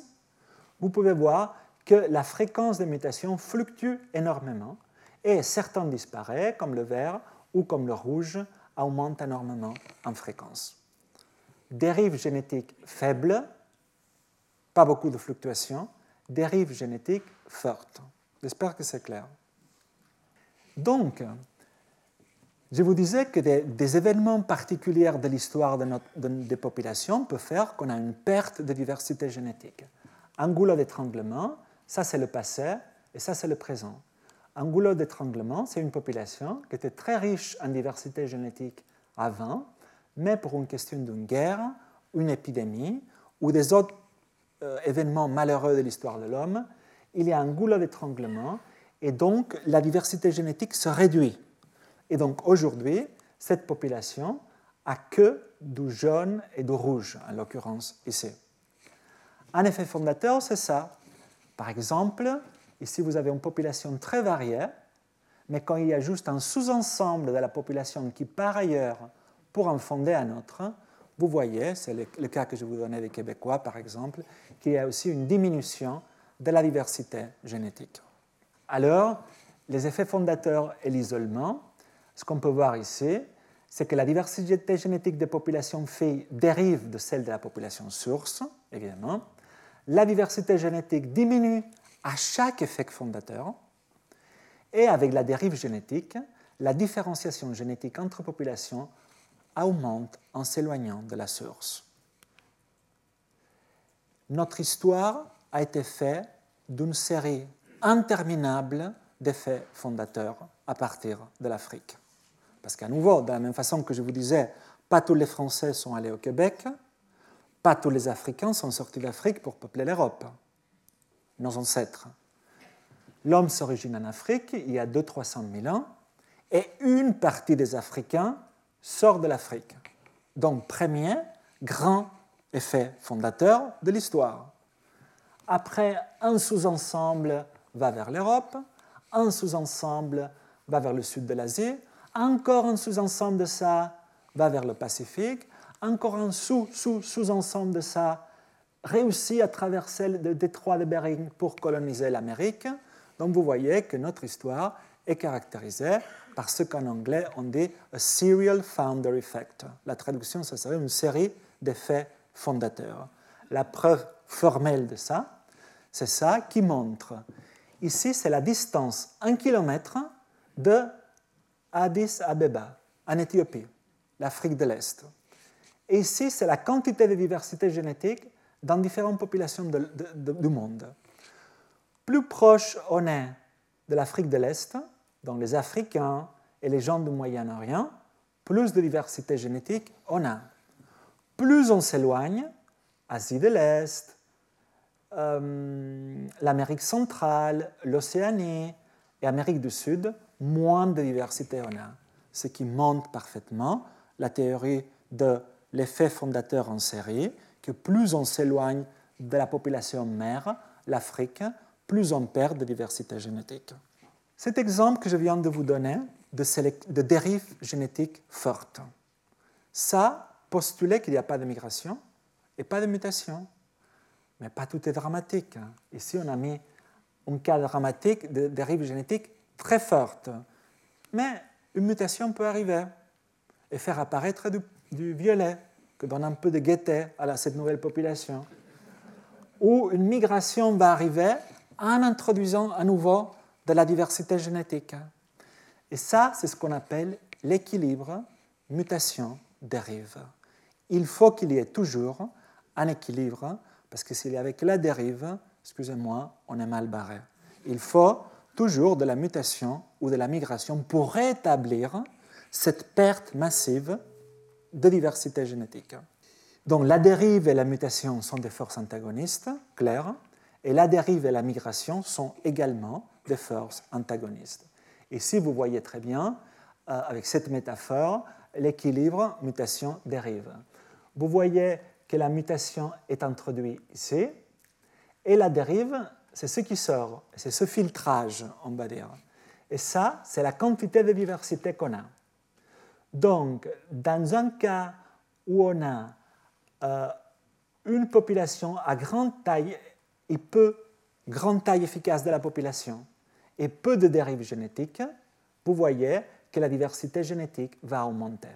vous pouvez voir que la fréquence des mutations fluctue énormément et certains disparaissent, comme le vert ou comme le rouge, augmentent énormément en fréquence. Dérive génétique faible, pas beaucoup de fluctuations, dérive génétique forte. J'espère que c'est clair. Donc, je vous disais que des, événements particuliers de l'histoire des populations peuvent faire qu'on a une perte de diversité génétique. Un goulot d'étranglement, ça c'est le passé et ça c'est le présent. Un goulot d'étranglement, c'est une population qui était très riche en diversité génétique avant, mais pour une question d'une guerre, une épidémie ou des autres euh, événements malheureux de l'histoire de l'homme, il y a un goulot d'étranglement et donc la diversité génétique se réduit. Et donc aujourd'hui, cette population a que du jaune et du rouge, en l'occurrence ici. Un effet fondateur, c'est ça. Par exemple, ici vous avez une population très variée, mais quand il y a juste un sous-ensemble de la population qui, par ailleurs, pour en fonder un autre, vous voyez, c'est le, cas que je vous donnais des Québécois par exemple, qu'il y a aussi une diminution de la diversité génétique. Alors, les effets fondateurs et l'isolement, ce qu'on peut voir ici, c'est que la diversité génétique des populations filles dérive de celle de la population source, évidemment, la diversité génétique diminue à chaque effet fondateur, et avec la dérive génétique, la différenciation génétique entre populations augmente en s'éloignant de la source. Notre histoire a été faite d'une série interminable d'effets fondateurs à partir de l'Afrique. Parce qu'à nouveau, de la même façon que je vous disais, pas tous les Français sont allés au Québec, pas tous les Africains sont sortis d'Afrique pour peupler l'Europe, nos ancêtres. L'homme s'origine en Afrique il y a 200-300 000 ans, et une partie des Africains sort de l'Afrique. Donc, premier grand effet fondateur de l'histoire. Après, un sous-ensemble va vers l'Europe, un sous-ensemble va vers le sud de l'Asie, encore un sous-ensemble de ça va vers le Pacifique, encore un sous-sous-sous-ensemble de ça réussit à traverser le détroit de Bering pour coloniser l'Amérique. Donc vous voyez que notre histoire est caractérisée par ce qu'en anglais on dit a serial founder effect. La traduction, ça serait une série d'effets fondateurs. La preuve formelle de ça, c'est ça qui montre. Ici, c'est la distance, un kilomètre, de Addis Abeba, en Éthiopie, l'Afrique de l'Est. Ici, c'est la quantité de diversité génétique dans différentes populations du monde. Plus proche on est de l'Afrique de l'Est, donc les Africains et les gens du Moyen-Orient, plus de diversité génétique on a. Plus on s'éloigne, Asie de l'Est, euh, l'Amérique centrale, l'Océanie et Amérique du Sud, moins de diversité on a. Ce qui montre parfaitement la théorie de l'effet fondateur en série, que plus on s'éloigne de la population mère, l'Afrique, plus on perd de diversité génétique. Cet exemple que je viens de vous donner de, dérive génétique forte, ça postulait qu'il n'y a pas de migration et pas de mutation. Mais pas tout est dramatique. Ici, on a mis un cas dramatique de dérive génétique très forte. Mais une mutation peut arriver et faire apparaître du violet, que donne un peu de gaieté à cette nouvelle population, où une migration va arriver en introduisant à nouveau de la diversité génétique. Et ça, c'est ce qu'on appelle l'équilibre mutation-dérive. Il faut qu'il y ait toujours un équilibre, parce que s'il y avait que la dérive, excusez-moi, on est mal barré. Il faut toujours de la mutation ou de la migration pour rétablir cette perte massive de diversité génétique. Donc la dérive et la mutation sont des forces antagonistes, claires, et la dérive et la migration sont également des forces antagonistes. Ici, vous voyez très bien, euh, avec cette métaphore, l'équilibre mutation-dérive. Vous voyez que la mutation est introduite ici, et la dérive, c'est ce qui sort, c'est ce filtrage, on va dire. Et ça, c'est la quantité de diversité qu'on a. Donc, dans un cas où on a euh, une population à grande taille peu, grande taille efficace de la population et peu de dérives génétiques, vous voyez que la diversité génétique va augmenter.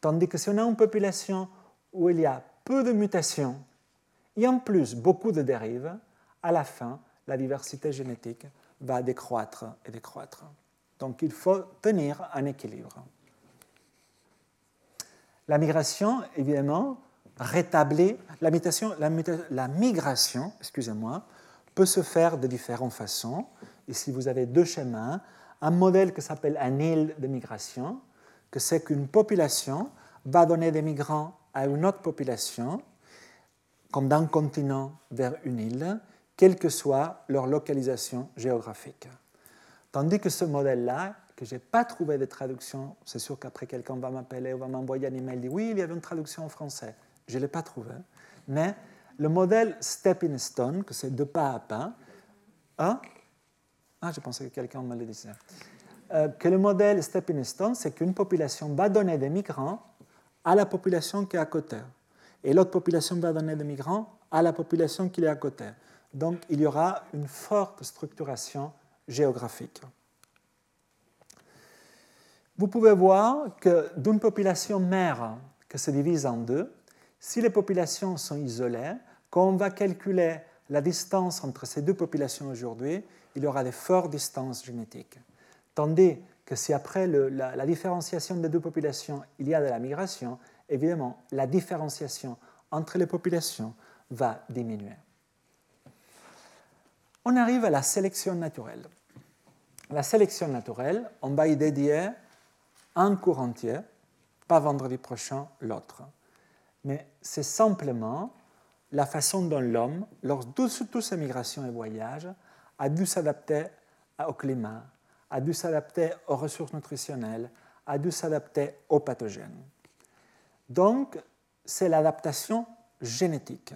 Tandis que si on a une population où il y a peu de mutations et en plus beaucoup de dérives, à la fin, la diversité génétique va décroître et décroître. Donc il faut tenir un équilibre. La migration, évidemment, rétablit, la, la migration excusez-moi, peut se faire de différentes façons. Ici, vous avez deux schémas. Un modèle qui s'appelle un île de migration, que c'est qu'une population va donner des migrants à une autre population, comme d'un continent vers une île, quelle que soit leur localisation géographique. Tandis que ce modèle-là, que je n'ai pas trouvé de traduction, c'est sûr qu'après quelqu'un va m'appeler ou va m'envoyer un email, dit oui, il y avait une traduction en français. Je ne l'ai pas trouvé. Mais le modèle Stepping Stone, que c'est de pas à pas, hein? ah, je pensais que quelqu'un me le disait. Euh, que le modèle Stepping Stone, c'est qu'une population va donner des migrants à la population qui est à côté. Et l'autre population va donner des migrants à la population qui est à côté. Donc il y aura une forte structuration géographique. Vous pouvez voir que d'une population mère qui se divise en deux, si les populations sont isolées, quand on va calculer la distance entre ces deux populations aujourd'hui, il y aura des fortes distances génétiques. Tandis que si après la, la, différenciation des deux populations, il y a de la migration, évidemment, la différenciation entre les populations va diminuer on arrive à la sélection naturelle. La sélection naturelle, on va y dédier un cours entier, pas vendredi prochain l'autre. Mais c'est simplement la façon dont l'homme, lors de toutes ses migrations et voyages, a dû s'adapter au climat, a dû s'adapter aux ressources nutritionnelles, a dû s'adapter aux pathogènes. Donc, c'est l'adaptation génétique.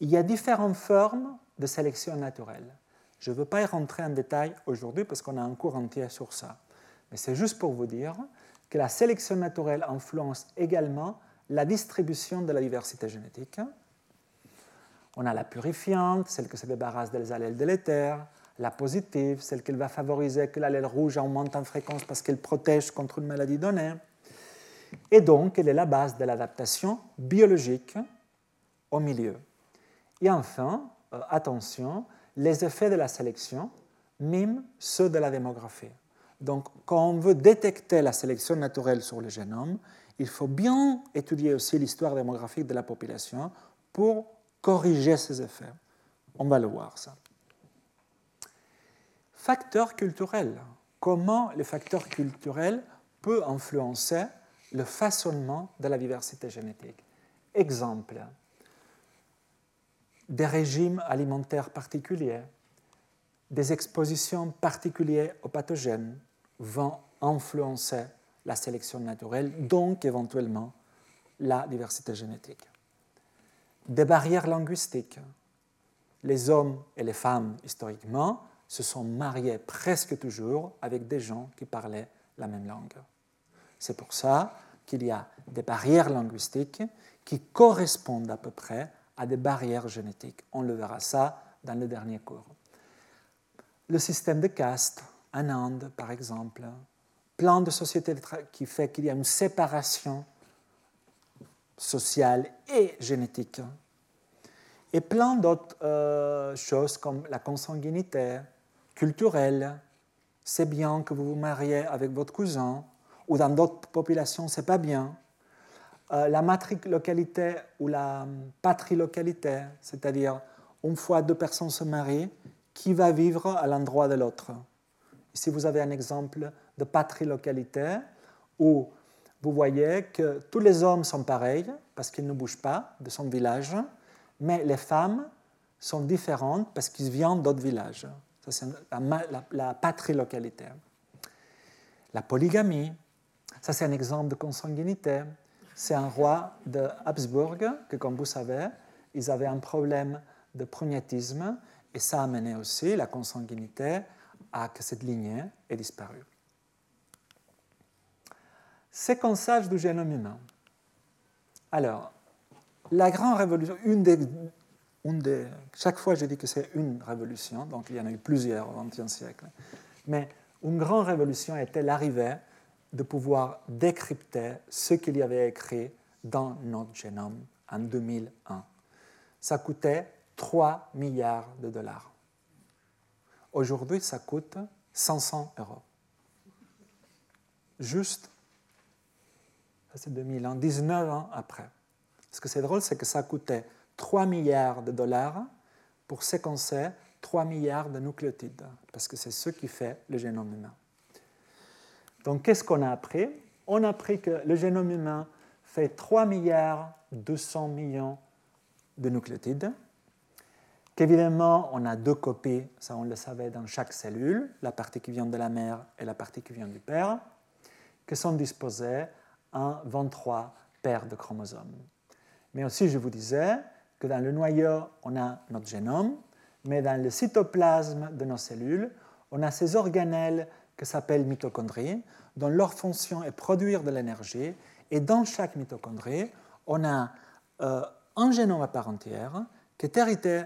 Il y a différentes formes de sélection naturelle. Je ne veux pas y rentrer en détail aujourd'hui parce qu'on a un cours entier sur ça. Mais c'est juste pour vous dire que la sélection naturelle influence également la distribution de la diversité génétique. On a la purifiante, celle qui se débarrasse des allèles délétères, la positive, celle qui va favoriser que l'allèle rouge augmente en fréquence parce qu'elle protège contre une maladie donnée. Et donc, elle est la base de l'adaptation biologique au milieu. Et enfin, euh, attention, les effets de la sélection miment ceux de la démographie. Donc, quand on veut détecter la sélection naturelle sur le génome, il faut bien étudier aussi l'histoire démographique de la population pour corriger ces effets. On va le voir, ça. Facteurs culturels. Comment les facteurs culturels peuvent influencer le façonnement de la diversité génétique Exemple, des régimes alimentaires particuliers, des expositions particulières aux pathogènes vont influencer la sélection naturelle, donc éventuellement la diversité génétique. Des barrières linguistiques. Les hommes et les femmes, historiquement, se sont mariés presque toujours avec des gens qui parlaient la même langue. C'est pour ça qu'il y a des barrières linguistiques qui correspondent à peu près à des barrières génétiques. On le verra ça dans le dernier cours. Le système de caste en Inde, par exemple, plan de société qui fait qu'il y a une séparation sociale et génétique. Et plein d'autres euh, choses comme la consanguinité culturelle. C'est bien que vous vous mariez avec votre cousin, ou dans d'autres populations, c'est pas bien. Euh, la matrilocalité ou la patrilocalité, c'est-à-dire une fois deux personnes se marient, qui va vivre à l'endroit de l'autre? Ici, vous avez un exemple de patrilocalité où vous voyez que tous les hommes sont pareils parce qu'ils ne bougent pas de son village, mais les femmes sont différentes parce qu'ils viennent d'autres villages. Ça, c'est la, la, la patrilocalité. La polygamie, ça c'est un exemple de consanguinité c'est un roi de Habsbourg que, comme vous savez, ils avaient un problème de prognatisme Et ça a amené aussi la consanguinité à que cette lignée ait disparu. Séquençage du génome humain. Alors, la grande révolution, une des, une des, chaque fois je dis que c'est une révolution, donc il y en a eu plusieurs au XXe siècle, mais une grande révolution était l'arrivée de pouvoir décrypter ce qu'il y avait écrit dans notre génome en 2001. Ça coûtait 3 milliards de dollars. Aujourd'hui, ça coûte 500 euros. Juste, ça c'est 2000 ans, 19 ans après. Ce que c'est drôle, c'est que ça coûtait 3 milliards de dollars pour séquencer 3 milliards de nucléotides, parce que c'est ce qui fait le génome humain. Donc, qu'est-ce qu'on a appris? On a appris que le génome humain fait 3 milliards 200 millions de nucléotides, qu'évidemment, on a deux copies, ça on le savait, dans chaque cellule, la partie qui vient de la mère et la partie qui vient du père, que sont disposées en 23 paires de chromosomes. Mais aussi, je vous disais que dans le noyau, on a notre génome, mais dans le cytoplasme de nos cellules, on a ces organelles qui s'appellent mitochondries, dont leur fonction est produire de l'énergie. Et dans chaque mitochondrie, on a euh, un génome à part entière qui est hérité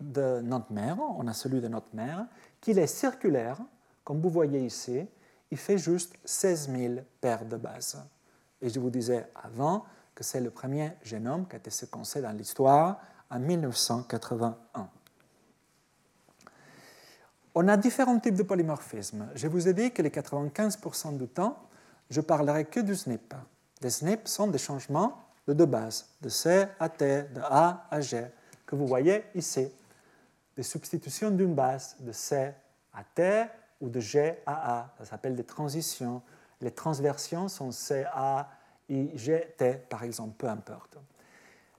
de notre mère, on a celui de notre mère, qu'il est circulaire, comme vous voyez ici, il fait juste 16 000 paires de bases. Et je vous disais avant que c'est le premier génome qui a été séquencé dans l'histoire en 1981. On a différents types de polymorphismes. Je vous ai dit que les 95% du temps, je parlerai que du SNP. Les SNP sont des changements de deux bases, de C à T, de A à G, que vous voyez ici. Des substitutions d'une base de C à T ou de G à A. Ça s'appelle des transitions. Les transversions sont C, A, I, G, T, par exemple, peu importe.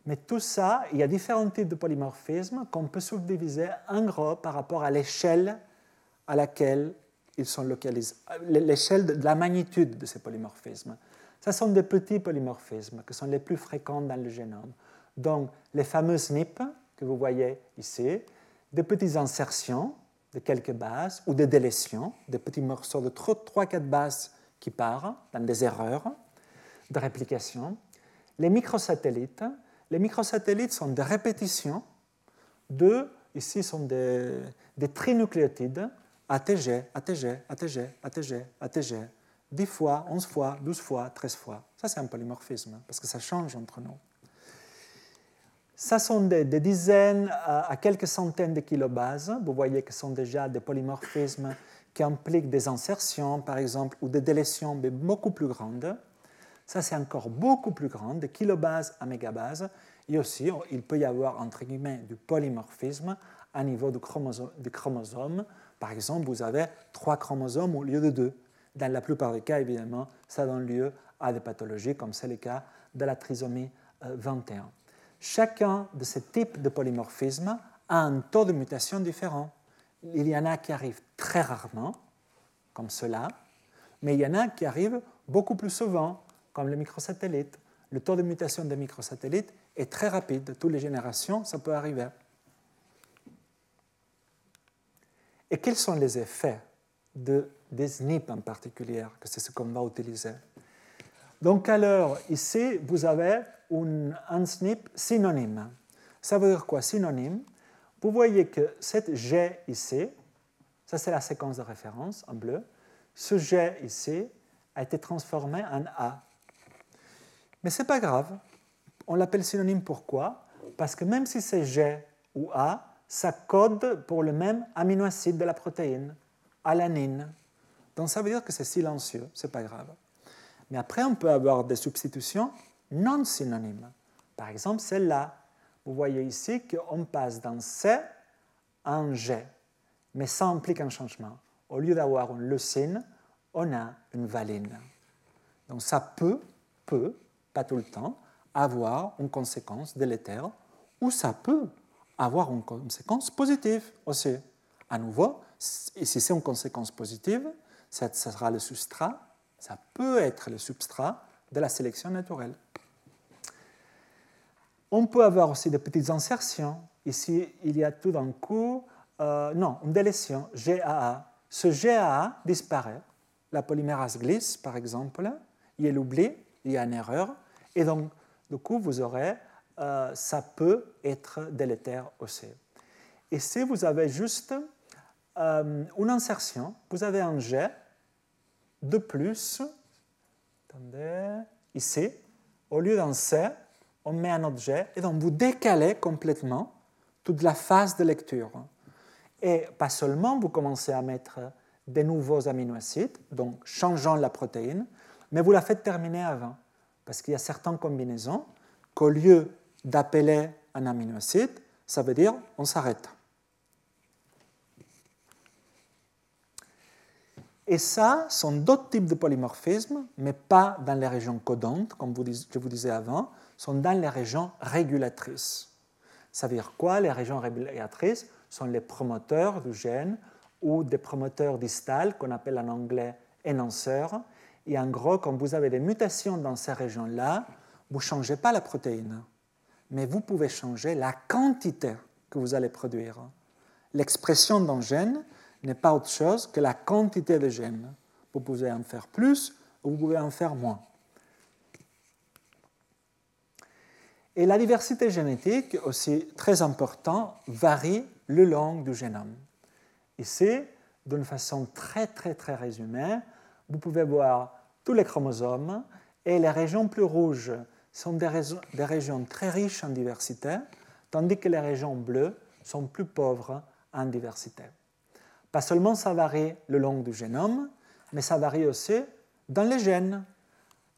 Mais tout ça, il y a différents types de polymorphismes qu'on peut subdiviser en gros par rapport à l'échelle à laquelle ils sont localisés, l'échelle de la magnitude de ces polymorphismes. Ce sont des petits polymorphismes qui sont les plus fréquents dans le génome. Donc, les fameux SNP que vous voyez ici, des petites insertions de quelques bases ou des délétions, des petits morceaux de 3-4 bases qui partent dans des erreurs de réplication. Les microsatellites, les microsatellites sont des répétitions de, ici sont des, des trinucléotides, ATG, ATG, ATG, ATG, ATG, 10 fois, 11 fois, 12 fois, 13 fois. Ça, c'est un polymorphisme, parce que ça change entre nous. Ça sont des, dizaines à, quelques centaines de kilobases. Vous voyez que ce sont déjà des polymorphismes qui impliquent des insertions, par exemple, ou des délétions, mais beaucoup plus grandes. Ça, c'est encore beaucoup plus grand, de kilobases à mégabases. Et aussi, il peut y avoir, entre guillemets, du polymorphisme à niveau du chromosome. Du chromosome. Par exemple, vous avez trois chromosomes au lieu de deux. Dans la plupart des cas, évidemment, ça donne lieu à des pathologies, comme c'est le cas de la trisomie 21. Euh, Chacun de ces types de polymorphisme a un taux de mutation différent. Il y en a qui arrivent très rarement, comme cela, mais il y en a qui arrivent beaucoup plus souvent, comme les microsatellites. Le taux de mutation des microsatellites est très rapide. De toutes les générations, ça peut arriver. Et quels sont les effets de, des SNP en particulier, que c'est ce qu'on va utiliser? Donc alors, ici, vous avez un SNP synonyme. Ça veut dire quoi Synonyme? Vous voyez que cette G ici, ça c'est la séquence de référence en bleu, ce G ici a été transformé en A. Mais ce n'est pas grave. On l'appelle synonyme pourquoi? Parce que même si c'est G ou A, ça code pour le même aminoacide de la protéine, alanine. Donc ça veut dire que c'est silencieux, c'est pas grave. Mais après, on peut avoir des substitutions non synonymes. Par exemple, celle-là. Vous voyez ici qu'on passe d'un C en G, mais ça implique un changement. Au lieu d'avoir une leucine, on a une valine. Donc ça peut, peut pas tout le temps, avoir une conséquence délétère, ou ça peut avoir une conséquence positive aussi. À nouveau, et si c'est une conséquence positive, ça sera le substrat, ça peut être le substrat de la sélection naturelle. On peut avoir aussi des petites insertions. Ici, il y a tout d'un coup euh, non, une délétion, GAA. Ce GAA disparaît. La polymérase glisse, par exemple, il y a l'oubli, il y a une erreur, et donc, du coup, vous aurez, euh, ça peut être délétère aussi. Et si vous avez juste euh, une insertion, vous avez un G de plus, attendez, ici, au lieu d'un C, on met un autre G, et donc vous décalez complètement toute la phase de lecture. Et pas seulement vous commencez à mettre des nouveaux aminoacides, donc changeant la protéine, mais vous la faites terminer avant. Parce qu'il y a certaines combinaisons qu'au lieu d'appeler un aminoacide, ça veut dire on s'arrête. Et ça sont d'autres types de polymorphismes, mais pas dans les régions codantes, comme je vous disais avant, sont dans les régions régulatrices. Ça veut dire quoi Les régions régulatrices? Sont les promoteurs du gène ou des promoteurs distals qu'on appelle en anglais énonceurs. Et en gros, quand vous avez des mutations dans ces régions-là, vous ne changez pas la protéine, mais vous pouvez changer la quantité que vous allez produire. L'expression d'un gène n'est pas autre chose que la quantité de gènes. Vous pouvez en faire plus ou vous pouvez en faire moins. Et la diversité génétique, aussi très important, varie le long du génome. Ici, d'une façon très très très résumée, vous pouvez voir tous les chromosomes et les régions plus rouges sont des, régions très riches en diversité, tandis que les régions bleues sont plus pauvres en diversité. Pas seulement ça varie le long du génome, mais ça varie aussi dans les gènes.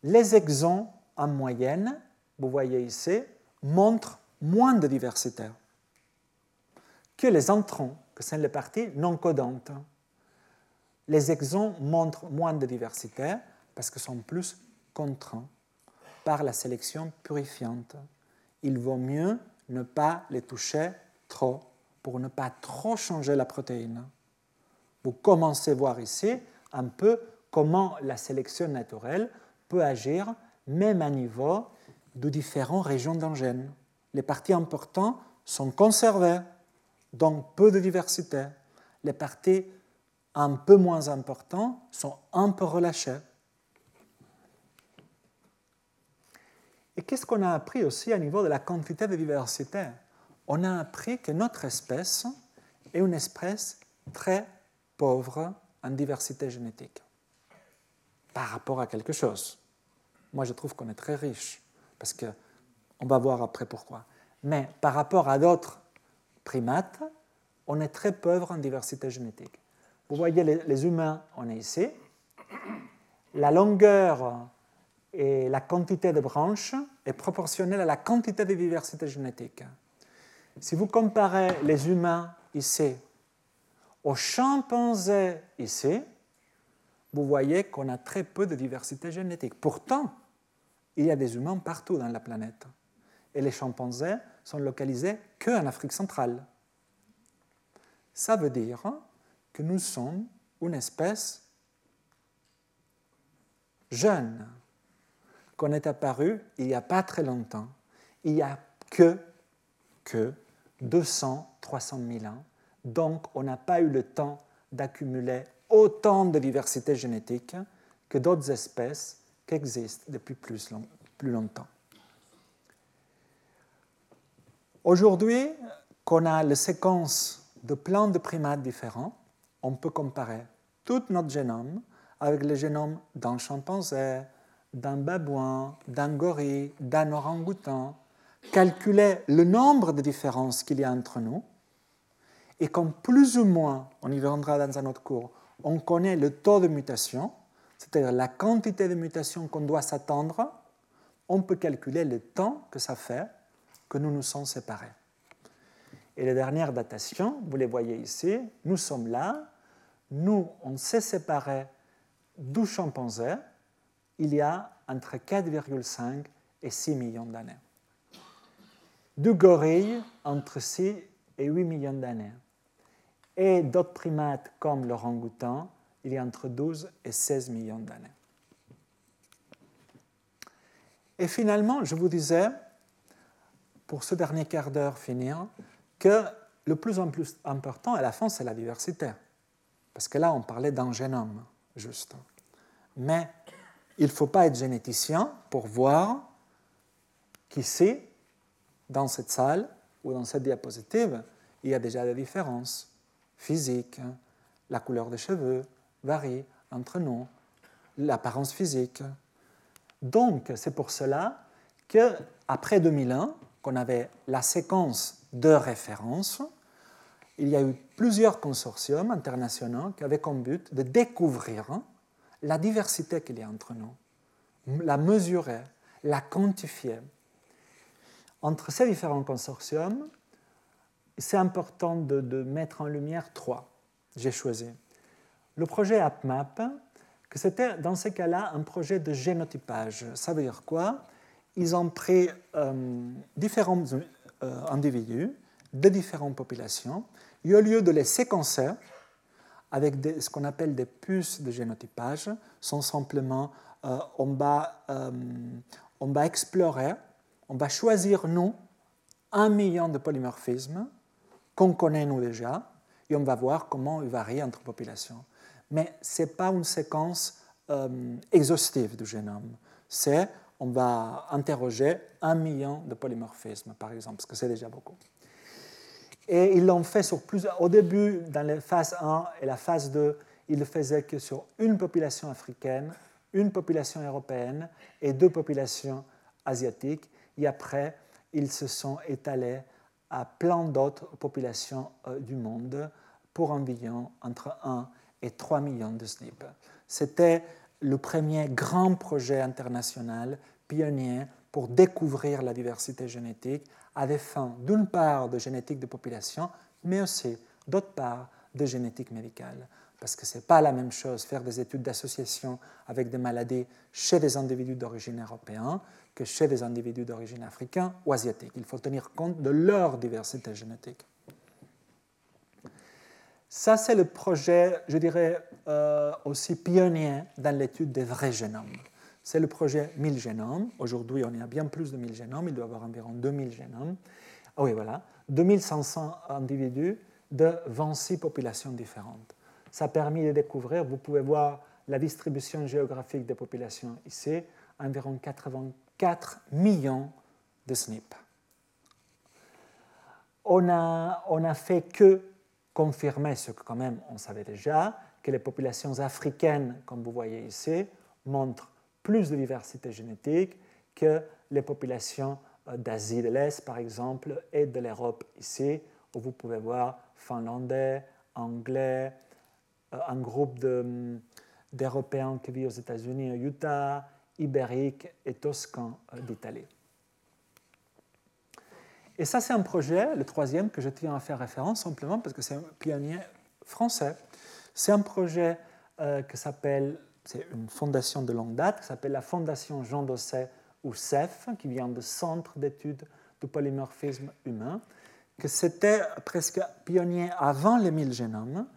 Les exons en moyenne, vous voyez ici, montrent moins de diversité que les entrants, que sont les parties non codantes. Les exons montrent moins de diversité parce qu'ils sont plus contraints par la sélection purifiante. Il vaut mieux ne pas les toucher trop pour ne pas trop changer la protéine. Vous commencez à voir ici un peu comment la sélection naturelle peut agir même à niveau de différentes régions d'un gène. Les parties importantes sont conservées, donc peu de diversité. Les parties un peu moins importantes sont un peu relâchées. Et qu'est-ce qu'on a appris aussi à niveau de la quantité de diversité? On a appris que notre espèce est une espèce très pauvre en diversité génétique par rapport à quelque chose. Moi, je trouve qu'on est très riche, parce qu'on va voir après pourquoi. Mais par rapport à d'autres primates, on est très pauvre en diversité génétique. Vous voyez, les, humains, on est ici. La longueur et la quantité de branches est proportionnelle à la quantité de diversité génétique. Si vous comparez les humains ici aux chimpanzés ici, vous voyez qu'on a très peu de diversité génétique. Pourtant, il y a des humains partout dans la planète. Et les chimpanzés sont localisés qu'en Afrique centrale. Ça veut dire que nous sommes une espèce jeune, qu'on est apparu il n'y a pas très longtemps. Il n'y a que, que 200, 300 000 ans. Donc, on n'a pas eu le temps d'accumuler autant de diversité génétique que d'autres espèces qui existent depuis plus, longtemps. Aujourd'hui, qu'on a les séquences de plein de primates différents, on peut comparer tout notre génome avec le génome d'un chimpanzé, d'un babouin, d'un gorille, d'un orang-outan, calculer le nombre de différences qu'il y a entre nous, et comme plus ou moins, on y reviendra dans un autre cours, on connaît le taux de mutation, c'est-à-dire la quantité de mutations qu'on doit s'attendre, on peut calculer le temps que ça fait que nous nous sommes séparés. Et les dernières datations, vous les voyez ici, nous sommes là, nous, on s'est séparés du chimpanzé il y a entre 4,5 et 6 millions d'années. Du gorille, entre 6 et 8 millions d'années. Et d'autres primates comme l'orang-outan, il y a entre 12 et 16 millions d'années. Et finalement, je vous disais, pour ce dernier quart d'heure finir, que le plus important à la fin, c'est la diversité. Parce que là, on parlait d'un génome, juste. Mais il ne faut pas être généticien pour voir qu'ici, dans cette salle ou dans cette diapositive, il y a déjà des différences physiques. La couleur des cheveux varie entre nous, l'apparence physique. Donc, c'est pour cela qu'après 2001, qu'on avait la séquence de référence, il y a eu plusieurs consortiums internationaux qui avaient comme but de découvrir la diversité qu'il y a entre nous, la mesurer, la quantifier. Entre ces différents consortiums, c'est important de, mettre en lumière trois. J'ai choisi. Le projet AppMap, que c'était dans ce cas-là un projet de génotypage. Ça veut dire quoi? Ils ont pris euh, différents euh, individus de différentes populations et au lieu de les séquencer avec ce qu'on appelle des puces de génotypage, sont simplement euh, on, va, on va explorer, on va choisir nous un million de polymorphismes qu'on connaît nous déjà et on va voir comment ils varient entre populations mais ce n'est pas une séquence euh, exhaustive du génome. C'est, on va interroger un million de polymorphismes, par exemple, parce que c'est déjà beaucoup. Et ils l'ont fait sur plusieurs. Au début, dans la phase 1 et la phase 2, ils le faisaient que sur une population africaine, une population européenne et deux populations asiatiques. Et après, ils se sont étalés à plein d'autres populations euh, du monde pour environ entre 1 et 3 millions de SNP. C'était le premier grand projet international pionnier pour découvrir la diversité génétique à des fins d'une part de génétique de population, mais aussi d'autre part de génétique médicale. Parce que ce n'est pas la même chose faire des études d'association avec des maladies chez des individus d'origine européenne que chez des individus d'origine africaine ou asiatique. Il faut tenir compte de leur diversité génétique. Ça, c'est le projet, je dirais, euh, aussi pionnier dans l'étude des vrais génomes. C'est le projet 1000 génomes. Aujourd'hui, on est à bien plus de 1000 génomes. Il doit y avoir environ 2000 génomes. Ah oui, voilà. 2500 individus de 26 populations différentes. Ça a permis de découvrir, vous pouvez voir la distribution géographique des populations ici, environ 84 millions de SNP. On n'a on a fait que confirmer ce que quand même on savait déjà, que les populations africaines, comme vous voyez ici, montrent plus de diversité génétique que les populations euh, d'Asie de l'Est, par exemple, et de l'Europe ici, où vous pouvez voir finlandais, anglais, euh, un groupe d'Européens qui vivent aux États-Unis, au Utah, ibérique et toscan euh, d'Italie. Et ça, c'est un projet, le troisième, que je tiens à faire référence simplement parce que c'est un pionnier français. C'est un projet euh, qui s'appelle, c'est une fondation de longue date, qui s'appelle la Fondation Jean Dosset ou CEF, qui vient du Centre d'études du polymorphisme humain, que c'était presque pionnier avant les 1000 génomes.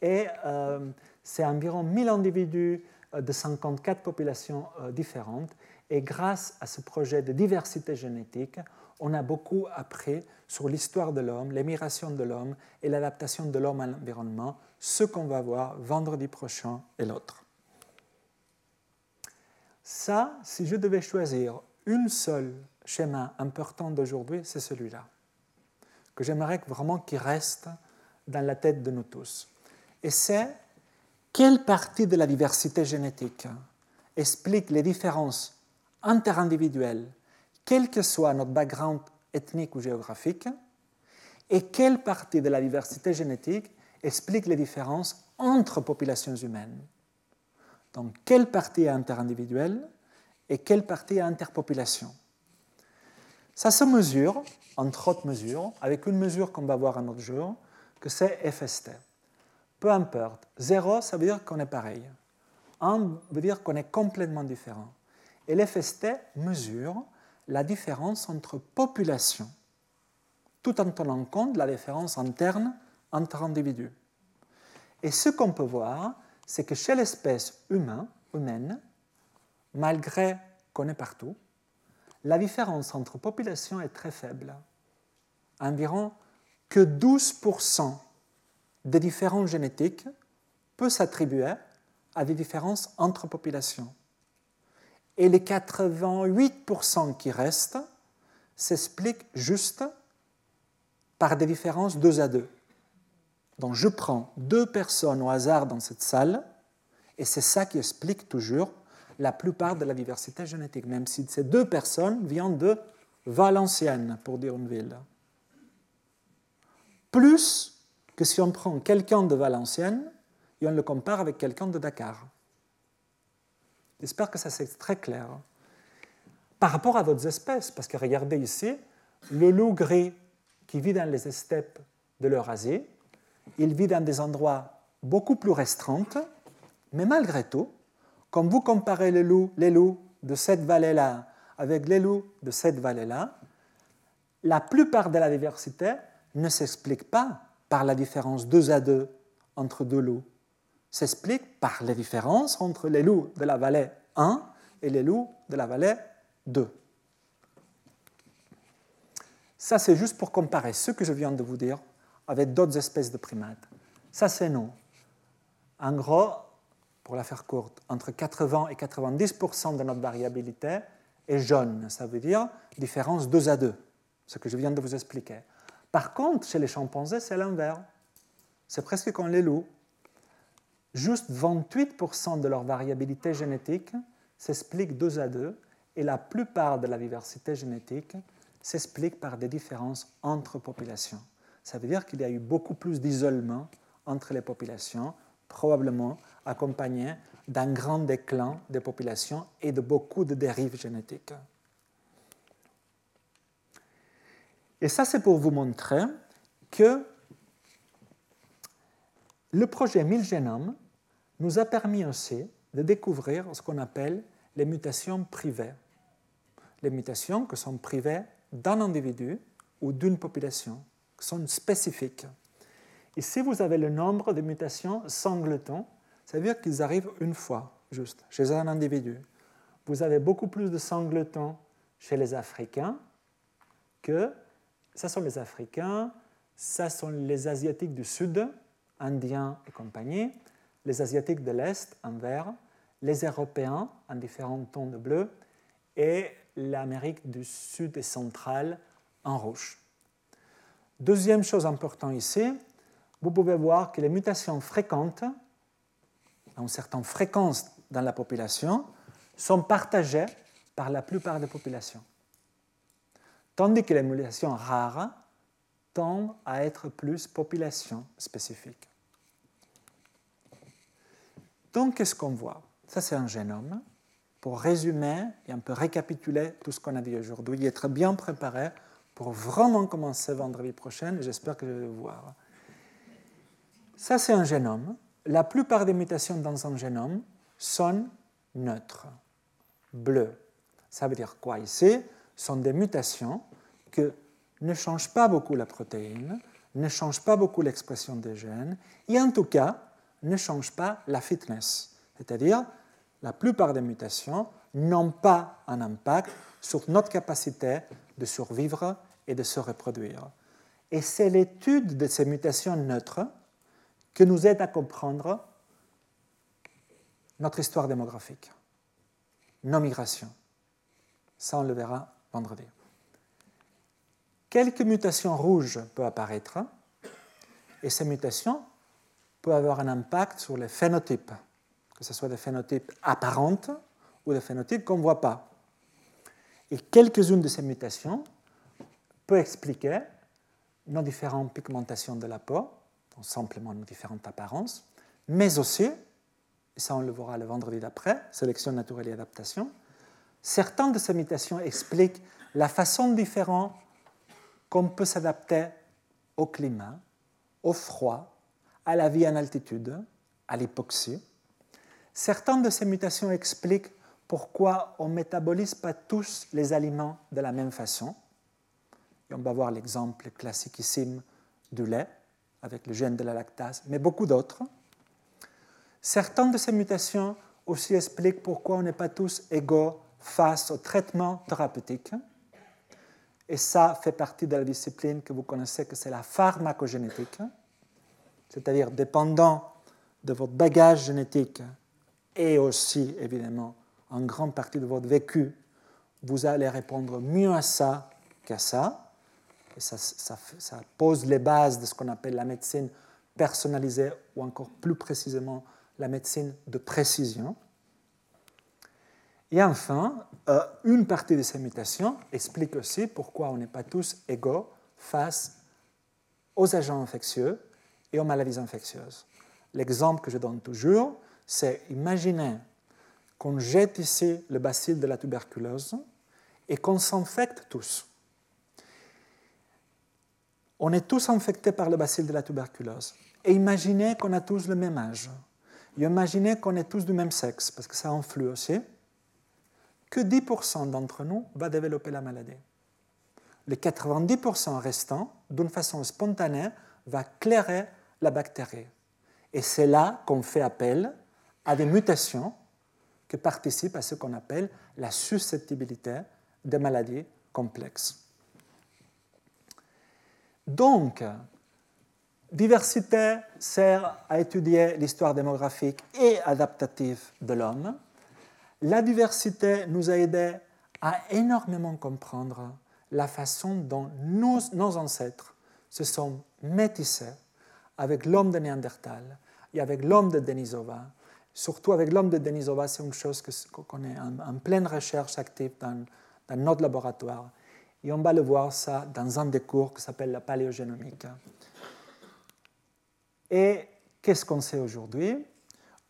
Et euh, c'est environ 1000 individus euh, de 54 populations différentes. Et grâce à ce projet de diversité génétique, on a beaucoup appris sur l'histoire de l'homme, l'émigration de l'homme et l'adaptation de l'homme à l'environnement, ce qu'on va voir vendredi prochain et l'autre. Ça, si je devais choisir une seule schéma important d'aujourd'hui, c'est celui-là, que j'aimerais vraiment qu'il reste dans la tête de nous tous. Et c'est quelle partie de la diversité génétique explique les différences interindividuelles quel que soit notre background ethnique ou géographique, et quelle partie de la diversité génétique explique les différences entre populations humaines? Donc, quelle partie est interindividuelle et quelle partie est interpopulation? Ça se mesure, entre autres mesures, avec une mesure qu'on va voir un autre jour, que c'est FST. Peu importe. Zéro, ça veut dire qu'on est pareil. Un veut dire qu'on est complètement différent. Et l'FST mesure la différence entre populations, tout en tenant compte de la différence interne entre individus. Et ce qu'on peut voir, c'est que chez l'espèce humaine, humaine, malgré qu'on est partout, la différence entre populations est très faible, environ que 12% des différences génétiques peut s'attribuer à des différences entre populations. Et les 88% qui restent s'expliquent juste par des différences deux à deux. Donc je prends deux personnes au hasard dans cette salle, et c'est ça qui explique toujours la plupart de la diversité génétique, même si ces deux personnes viennent de Valenciennes, pour dire une ville. Plus que si on prend quelqu'un de Valenciennes et on le compare avec quelqu'un de Dakar. J'espère que ça c'est très clair. Par rapport à d'autres espèces, parce que regardez ici, le loup gris qui vit dans les steppes de l'Eurasie, il vit dans des endroits beaucoup plus restreints, mais malgré tout, quand vous comparez les loups, de cette vallée-là avec les loups de cette vallée-là, la plupart de la diversité ne s'explique pas par la différence 2 à 2 entre deux loups, s'explique par les différences entre les loups de la vallée 1 et les loups de la vallée 2. Ça, c'est juste pour comparer ce que je viens de vous dire avec d'autres espèces de primates. Ça, c'est nous. En gros, pour la faire courte, entre 80 et 90 de notre variabilité est jaune. Ça veut dire différence 2 à 2, ce que je viens de vous expliquer. Par contre, chez les chimpanzés, c'est l'inverse. C'est presque comme les loups. Juste 28% de leur variabilité génétique s'explique 2 à 2 et la plupart de la diversité génétique s'explique par des différences entre populations. Ça veut dire qu'il y a eu beaucoup plus d'isolement entre les populations, probablement accompagné d'un grand déclin des populations et de beaucoup de dérives génétiques. Et ça, c'est pour vous montrer que le projet 1000 génomes nous a permis aussi de découvrir ce qu'on appelle les mutations privées. Les mutations qui sont privées d'un individu ou d'une population, sont spécifiques. Ici, vous avez le nombre de mutations sangletons ça veut dire qu'ils arrivent une fois, juste, chez un individu. Vous avez beaucoup plus de sangletons chez les Africains que, ça sont les Africains, ça sont les Asiatiques du Sud, Indiens et compagnie, les Asiatiques de l'Est en vert, les Européens en différents tons de bleu et l'Amérique du Sud et centrale en rouge. Deuxième chose importante ici, vous pouvez voir que les mutations fréquentes à une certaine fréquence dans la population sont partagées par la plupart des populations. Tandis que les mutations rares tendent à être plus population spécifiques. Donc, qu'est-ce qu'on voit? Ça, c'est un génome. Pour résumer et un peu récapituler tout ce qu'on a dit aujourd'hui et être bien préparé pour vraiment commencer vendredi prochain, j'espère que je vais vous voir. Ça, c'est un génome la plupart des mutations dans un génome sont neutres, bleues. Ça veut dire quoi ici? Sont des mutations qui ne changent pas beaucoup la protéine, ne changent pas beaucoup l'expression des gènes, et en tout cas ne changent pas la fitness. C'est-à-dire, la plupart des mutations n'ont pas un impact sur notre capacité de survivre et de se reproduire. Et c'est l'étude de ces mutations neutres que nous aide à comprendre notre histoire démographique, nos migrations. Ça, on le verra vendredi. Quelques mutations rouges peuvent apparaître, et ces mutations peuvent avoir un impact sur les phénotypes, que ce soit des phénotypes apparentes ou des phénotypes qu'on ne voit pas. Et quelques-unes de ces mutations peuvent expliquer nos différentes pigmentations de la peau, simplement nos différentes apparences, mais aussi, et ça on le verra le vendredi d'après, sélection naturelle et adaptation, certaines de ces mutations expliquent la façon différente qu'on peut s'adapter au climat, au froid, à la vie en altitude, à l'hypoxie. Certaines de ces mutations expliquent pourquoi on ne métabolise pas tous les aliments de la même façon. On va voir l'exemple classiquissime du lait avec le gène de la lactase, mais beaucoup d'autres. Certaines de ces mutations aussi expliquent pourquoi on n'est pas tous égaux face au traitement thérapeutique. et ça fait partie de la discipline que vous connaissez, que c'est la pharmacogénétique, c'est-à-dire dépendant de votre bagage génétique et aussi, évidemment, en grande partie de votre vécu, vous allez répondre mieux à ça qu'à ça. Et ça, pose les bases de ce qu'on appelle la médecine personnalisée ou encore plus précisément la médecine de précision. Et enfin, euh, une partie de ces mutations explique aussi pourquoi on n'est pas tous égaux face aux agents infectieux et aux maladies infectieuses. L'exemple que je donne toujours, c'est imaginer qu'on jette ici le bacille de la tuberculose et qu'on s'infecte tous. On est tous infectés par le bacille de la tuberculose. Et imaginez qu'on a tous le même âge. Imaginez qu'on est tous du même sexe, parce que ça influe aussi. Que 10% d'entre nous va développer la maladie. Les 90% restants, d'une façon spontanée, va clairer la bactérie. Et c'est là qu'on fait appel à des mutations qui participent à ce qu'on appelle la susceptibilité des maladies complexes. Donc, diversité sert à étudier l'histoire démographique et adaptative de l'homme. La diversité nous a aidé à énormément comprendre la façon dont nos, ancêtres se sont métissés avec l'homme de Néandertal et avec l'homme de Denisova. Surtout avec l'homme de Denisova, c'est une chose qu'on est en, pleine recherche active dans, notre laboratoire. Et on va le voir ça dans un des cours qui s'appelle la paléogénomique. Et qu'est-ce qu'on sait aujourd'hui?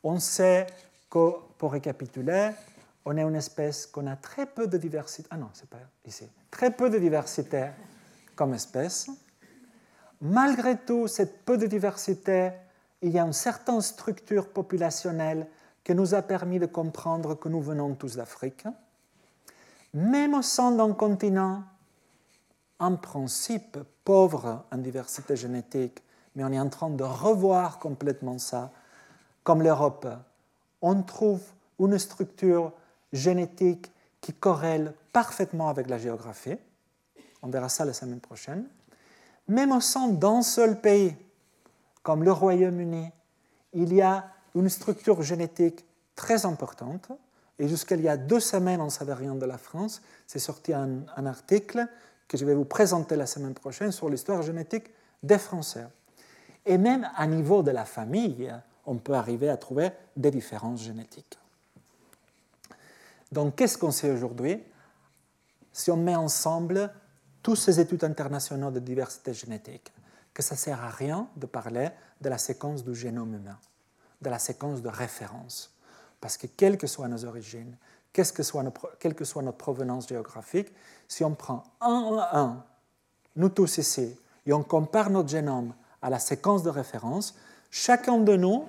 On sait que, pour récapituler, on est une espèce qu'on a très peu de diversité. Ah non, c'est pas ici. Très peu de diversité comme espèce. Malgré tout, cette peu de diversité, il y a une certaine structure populationnelle qui nous a permis de comprendre que nous venons tous d'Afrique. Même au sein d'un continent, en principe, pauvre en diversité génétique, mais on est en train de revoir complètement ça, comme l'Europe, on trouve une structure génétique qui corrèle parfaitement avec la géographie. On verra ça la semaine prochaine même au sein d'un seul pays, comme le Royaume-Uni, il y a une structure génétique très importante. Et jusqu'à il y a deux semaines, on ne savait rien de la France. C'est sorti un, un, article que je vais vous présenter la semaine prochaine sur l'histoire génétique des Français. Et même à niveau de la famille, on peut arriver à trouver des différences génétiques. Donc, qu'est-ce qu'on sait aujourd'hui Si on met ensemble tous ces études internationales de diversité génétique, que ça ne sert à rien de parler de la séquence du génome humain, de la séquence de référence? Parce que quelles que soient nos origines, que soit quelle que soit notre provenance géographique, si on prend un à un, nous tous ici, et on compare notre génome à la séquence de référence, chacun de nous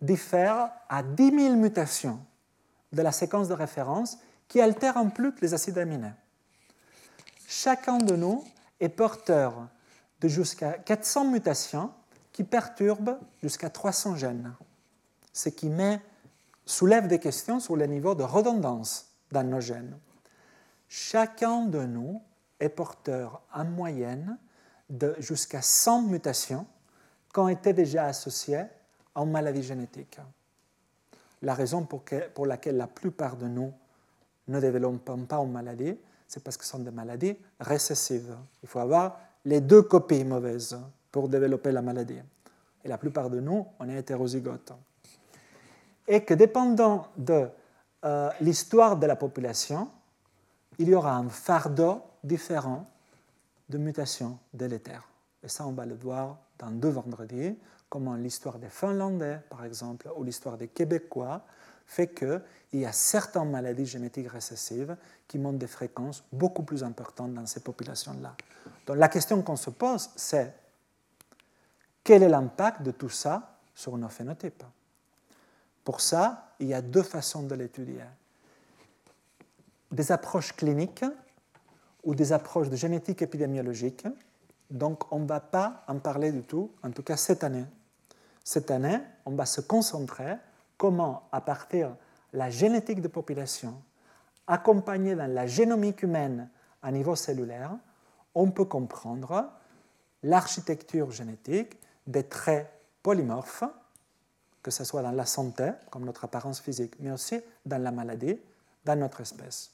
diffère à 10 000 mutations de la séquence de référence qui altèrent en plus les acides aminés chacun de nous est porteur de jusqu'à 400 mutations qui perturbent jusqu'à 300 gènes, ce qui soulève des questions sur le niveau de redondance dans nos gènes. Chacun de nous est porteur en moyenne de jusqu'à 100 mutations qui ont été déjà associées en maladie génétique. La raison pour, laquelle la plupart de nous ne développons pas une maladie, c'est parce que ce sont des maladies récessives. Il faut avoir les deux copies mauvaises pour développer la maladie. Et la plupart de nous, on est hétérozygote. Et que dépendant de euh, l'histoire de la population, il y aura un fardeau différent de mutations délétères. Et ça, on va le voir dans deux vendredis, comment l'histoire des Finlandais, par exemple, ou l'histoire des Québécois fait qu'il y a certaines maladies génétiques récessives qui montrent des fréquences beaucoup plus importantes dans ces populations-là. Donc la question qu'on se pose, c'est quel est l'impact de tout ça sur nos phénotypes? Pour ça, il y a deux façons de l'étudier des approches cliniques ou des approches de génétique épidémiologique. Donc on ne va pas en parler du tout, en tout cas cette année. Cette année, on va se concentrer comment, à partir de la génétique de population, accompagnée dans la génomique humaine à niveau cellulaire, on peut comprendre l'architecture génétique des traits polymorphes, que ce soit dans la santé, comme notre apparence physique, mais aussi dans la maladie, dans notre espèce.